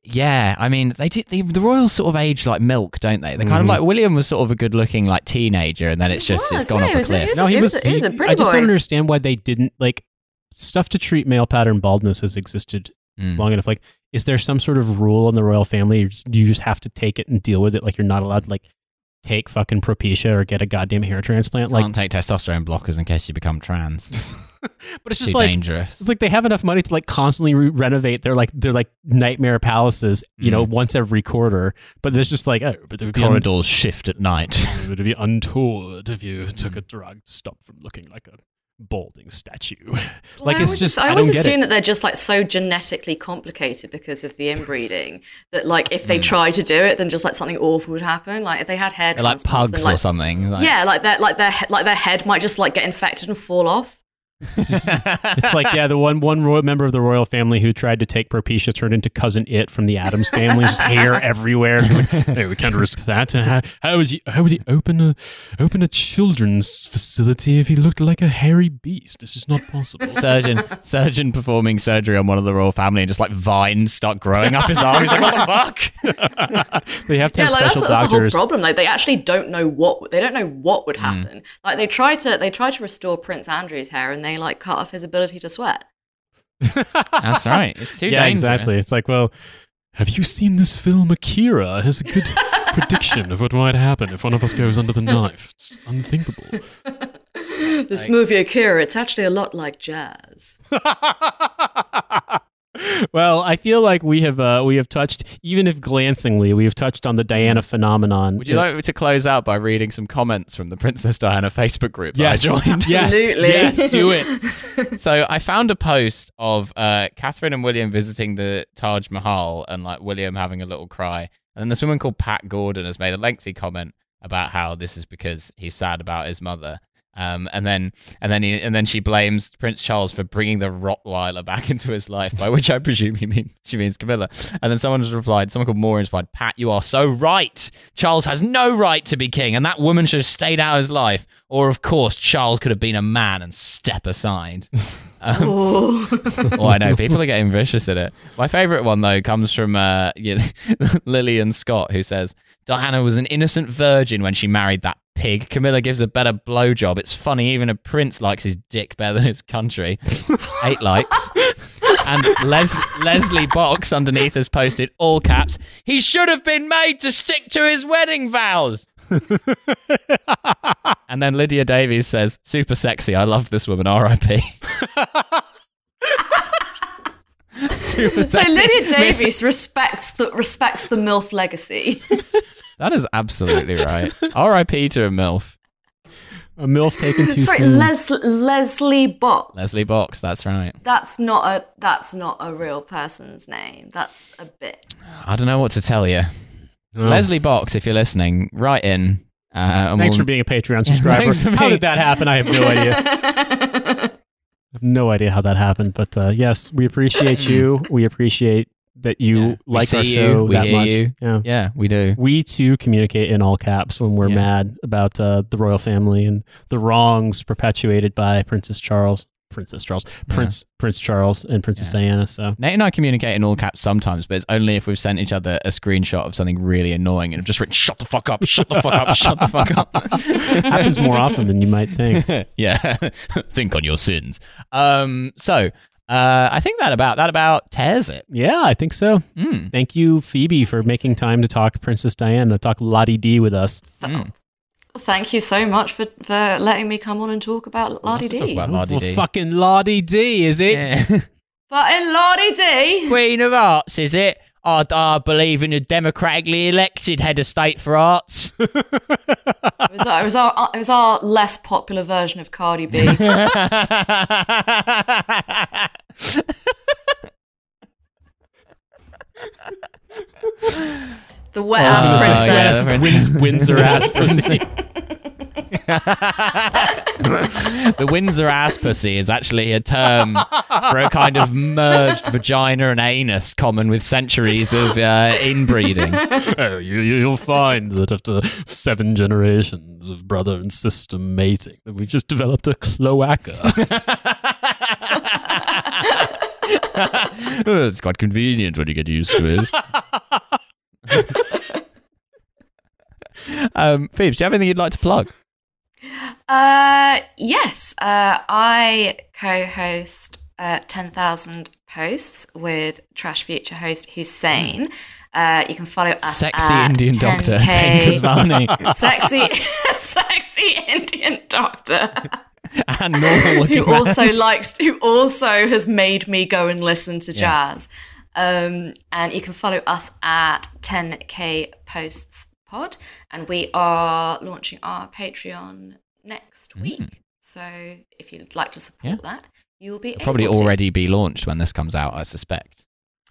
yeah, I mean they did the, the royals sort of age like milk, don't they? They're kind of Mhm. like William was sort of a good looking like teenager, and then it's He just was, it's gone yeah, off he a was- he cliff. was- no, he he was. was- he was a he- pretty I just boy. don't understand why they didn't like stuff to treat male pattern baldness has existed Mm. long enough. Like, is there some sort of rule in the royal family? You just, you just have to take it and deal with it. Like, you're not allowed to like take fucking Propecia or get a goddamn hair transplant. Like, Can't take testosterone blockers in case you become trans. but it's Too just like dangerous. it's like they have enough money to like constantly re- renovate their like their like nightmare palaces, you know, Mm. once every quarter. But there's just like, oh, but it would be un- Corridors shift at night. it would be untoward if you took a drug to stop from looking like a balding statue. like I it's just I I, always don't assume it. that they're just like so genetically complicated because of the inbreeding that like if they try to do it, then just like something awful would happen. Like if they had hair like pugs then, like, or something. Like, yeah, like their like their like their head might just like get infected and fall off. It's like yeah, the one one royal member of the royal family who tried to take Propecia turned into cousin It from the Addams family, just hair everywhere. It's like, hey, we can't risk that. How, how would you how would he open a open a children's facility if he looked like a hairy beast? This is not possible. surgeon surgeon performing surgery on one of the royal family and just like vines start growing up his arm. He's like, what the fuck? they have to Yeah, have like that's, special that's the whole doctors. problem. Like they actually don't know what they don't know what would mm. happen. Like they try to they tried to restore Prince Andrew's hair and they like cut off his ability to sweat. That's right. It's too yeah, dangerous. exactly. It's like, well, have you seen this film Akira? It has a good prediction of what might happen if one of us goes under the knife. It's unthinkable. This movie Akira, it's actually a lot like jazz. Well, I feel like we have uh, we have touched, even if glancingly, we have touched on the Diana phenomenon. Would you like me to close out by reading some comments from the Princess Diana Facebook group that I joined? Yes. Absolutely. Yes, do it. so I found a post of uh, Catherine and William visiting the Taj Mahal and like William having a little cry. And then this woman called Pat Gordon has made a lengthy comment about how this is because he's sad about his mother. Um, and then and then he, and then she blames Prince Charles for bringing the Rottweiler back into his life, by which I presume he mean she means Camilla. And then someone has replied, someone called Maureen replied, "Pat, you are so right. Charles has no right to be king, and that woman should have stayed out of his life. Or of course, Charles could have been a man and step aside." Um, Oh. I know people are getting vicious at it. My favorite one though comes from uh, you know, Lillian Scott, who says Diana was an innocent virgin when she married that pig. Camilla gives a better blowjob. It's funny, even a prince likes his dick better than his country. Eight likes. And Les- Leslie Box underneath has posted all caps. He should have been made to stick to his wedding vows. and then Lydia Davies says, "Super sexy. I loved this woman. R.I.P." So. Lydia Davies respects the respects the MILF legacy. That is absolutely right. R.I.P. to a MILF. A MILF taken too Sorry, soon. Les- Leslie Box. Leslie Box, that's right. That's not a that's not a real person's name. That's a bit. I don't know what to tell you. Oh. Leslie Box, if you're listening, write in. Uh, and Thanks we'll- for being a Patreon subscriber. Thanks How being- did that happen? I have no idea. I have no idea how that happened. But uh, yes, we appreciate you. We appreciate that you Yeah. Like our show you. We that much. you. Yeah. Yeah, we do. We too communicate in all caps when we're Yeah. mad about uh, the royal family and the wrongs perpetuated by Princess Charles, Princess Charles, Yeah. Prince Prince Charles, and Princess Yeah. Diana. So Nate and I communicate in all caps sometimes, but it's only if we've sent each other a screenshot of something really annoying and have just written, shut the fuck up, shut the fuck up, shut the fuck up. happens more often than you might think. yeah. Think on your sins. Um, so uh, I think that about that about tears it. Yeah, I think so. Mm. Thank you, Phoebe, for making time to talk Princess Diana, talk Lottie D with us. Mm. Thank you so much for, for letting me come on and talk about Lottie Talk D. about Lottie Well, D. fucking Lottie D, is it? Yeah. But in Lottie D, Queen of Arts, is it? I, I believe in a democratically elected head of state for arts. it was, our, it, was our, it was our less popular version of Cardi B. The wet ass Oh, princess. Windsor ass pussy. the Windsor ass pussy is actually a term for a kind of merged vagina and anus common with centuries of uh, inbreeding. oh, you, you- you'll find that after seven generations of brother and sister mating, that we've just developed a cloaca. Oh, it's quite convenient when you get used to it. um, Phoebes, do you have anything you'd like to plug? Uh, yes, uh, I co-host uh, 10,000 posts with TrashFuture host Hussein. Uh, you can follow us Sexy at Indian doctor, 10K Zain Kesvani. sexy, sexy Indian doctor and normal looking who man. also likes, who also has made me go and listen to jazz. Um, and you can follow us at 10k posts pod, and we are launching our Patreon next week. So if you'd like to support Mm. Yeah. that, you'll be Probably able to. already be launched when this comes out, I suspect.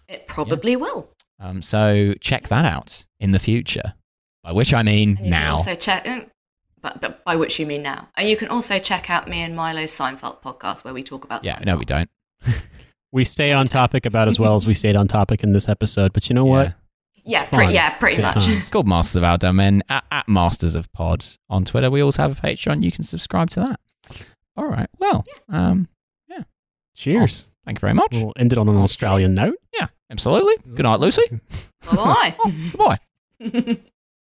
It probably will. Um, so check that out in the future. By which I mean And now. also check, mm, but, but by which you mean now. And you can also check out me and Milo's Seinfeld podcast where we talk about yeah, Seinfeld. no, we don't. We stay on topic about as well as we stayed on topic in this episode. But you know what? Yeah, It's pre- yeah, pretty good much. times. It's called Masters of Our Domain at, at Masters of Pod on Twitter. We also have a Patreon. You can subscribe to that. All right. Well, um, yeah. Cheers. thank you very much. We'll end it on an Australian note. Yeah, absolutely. Good night, Lucy. Bye Bye. bye.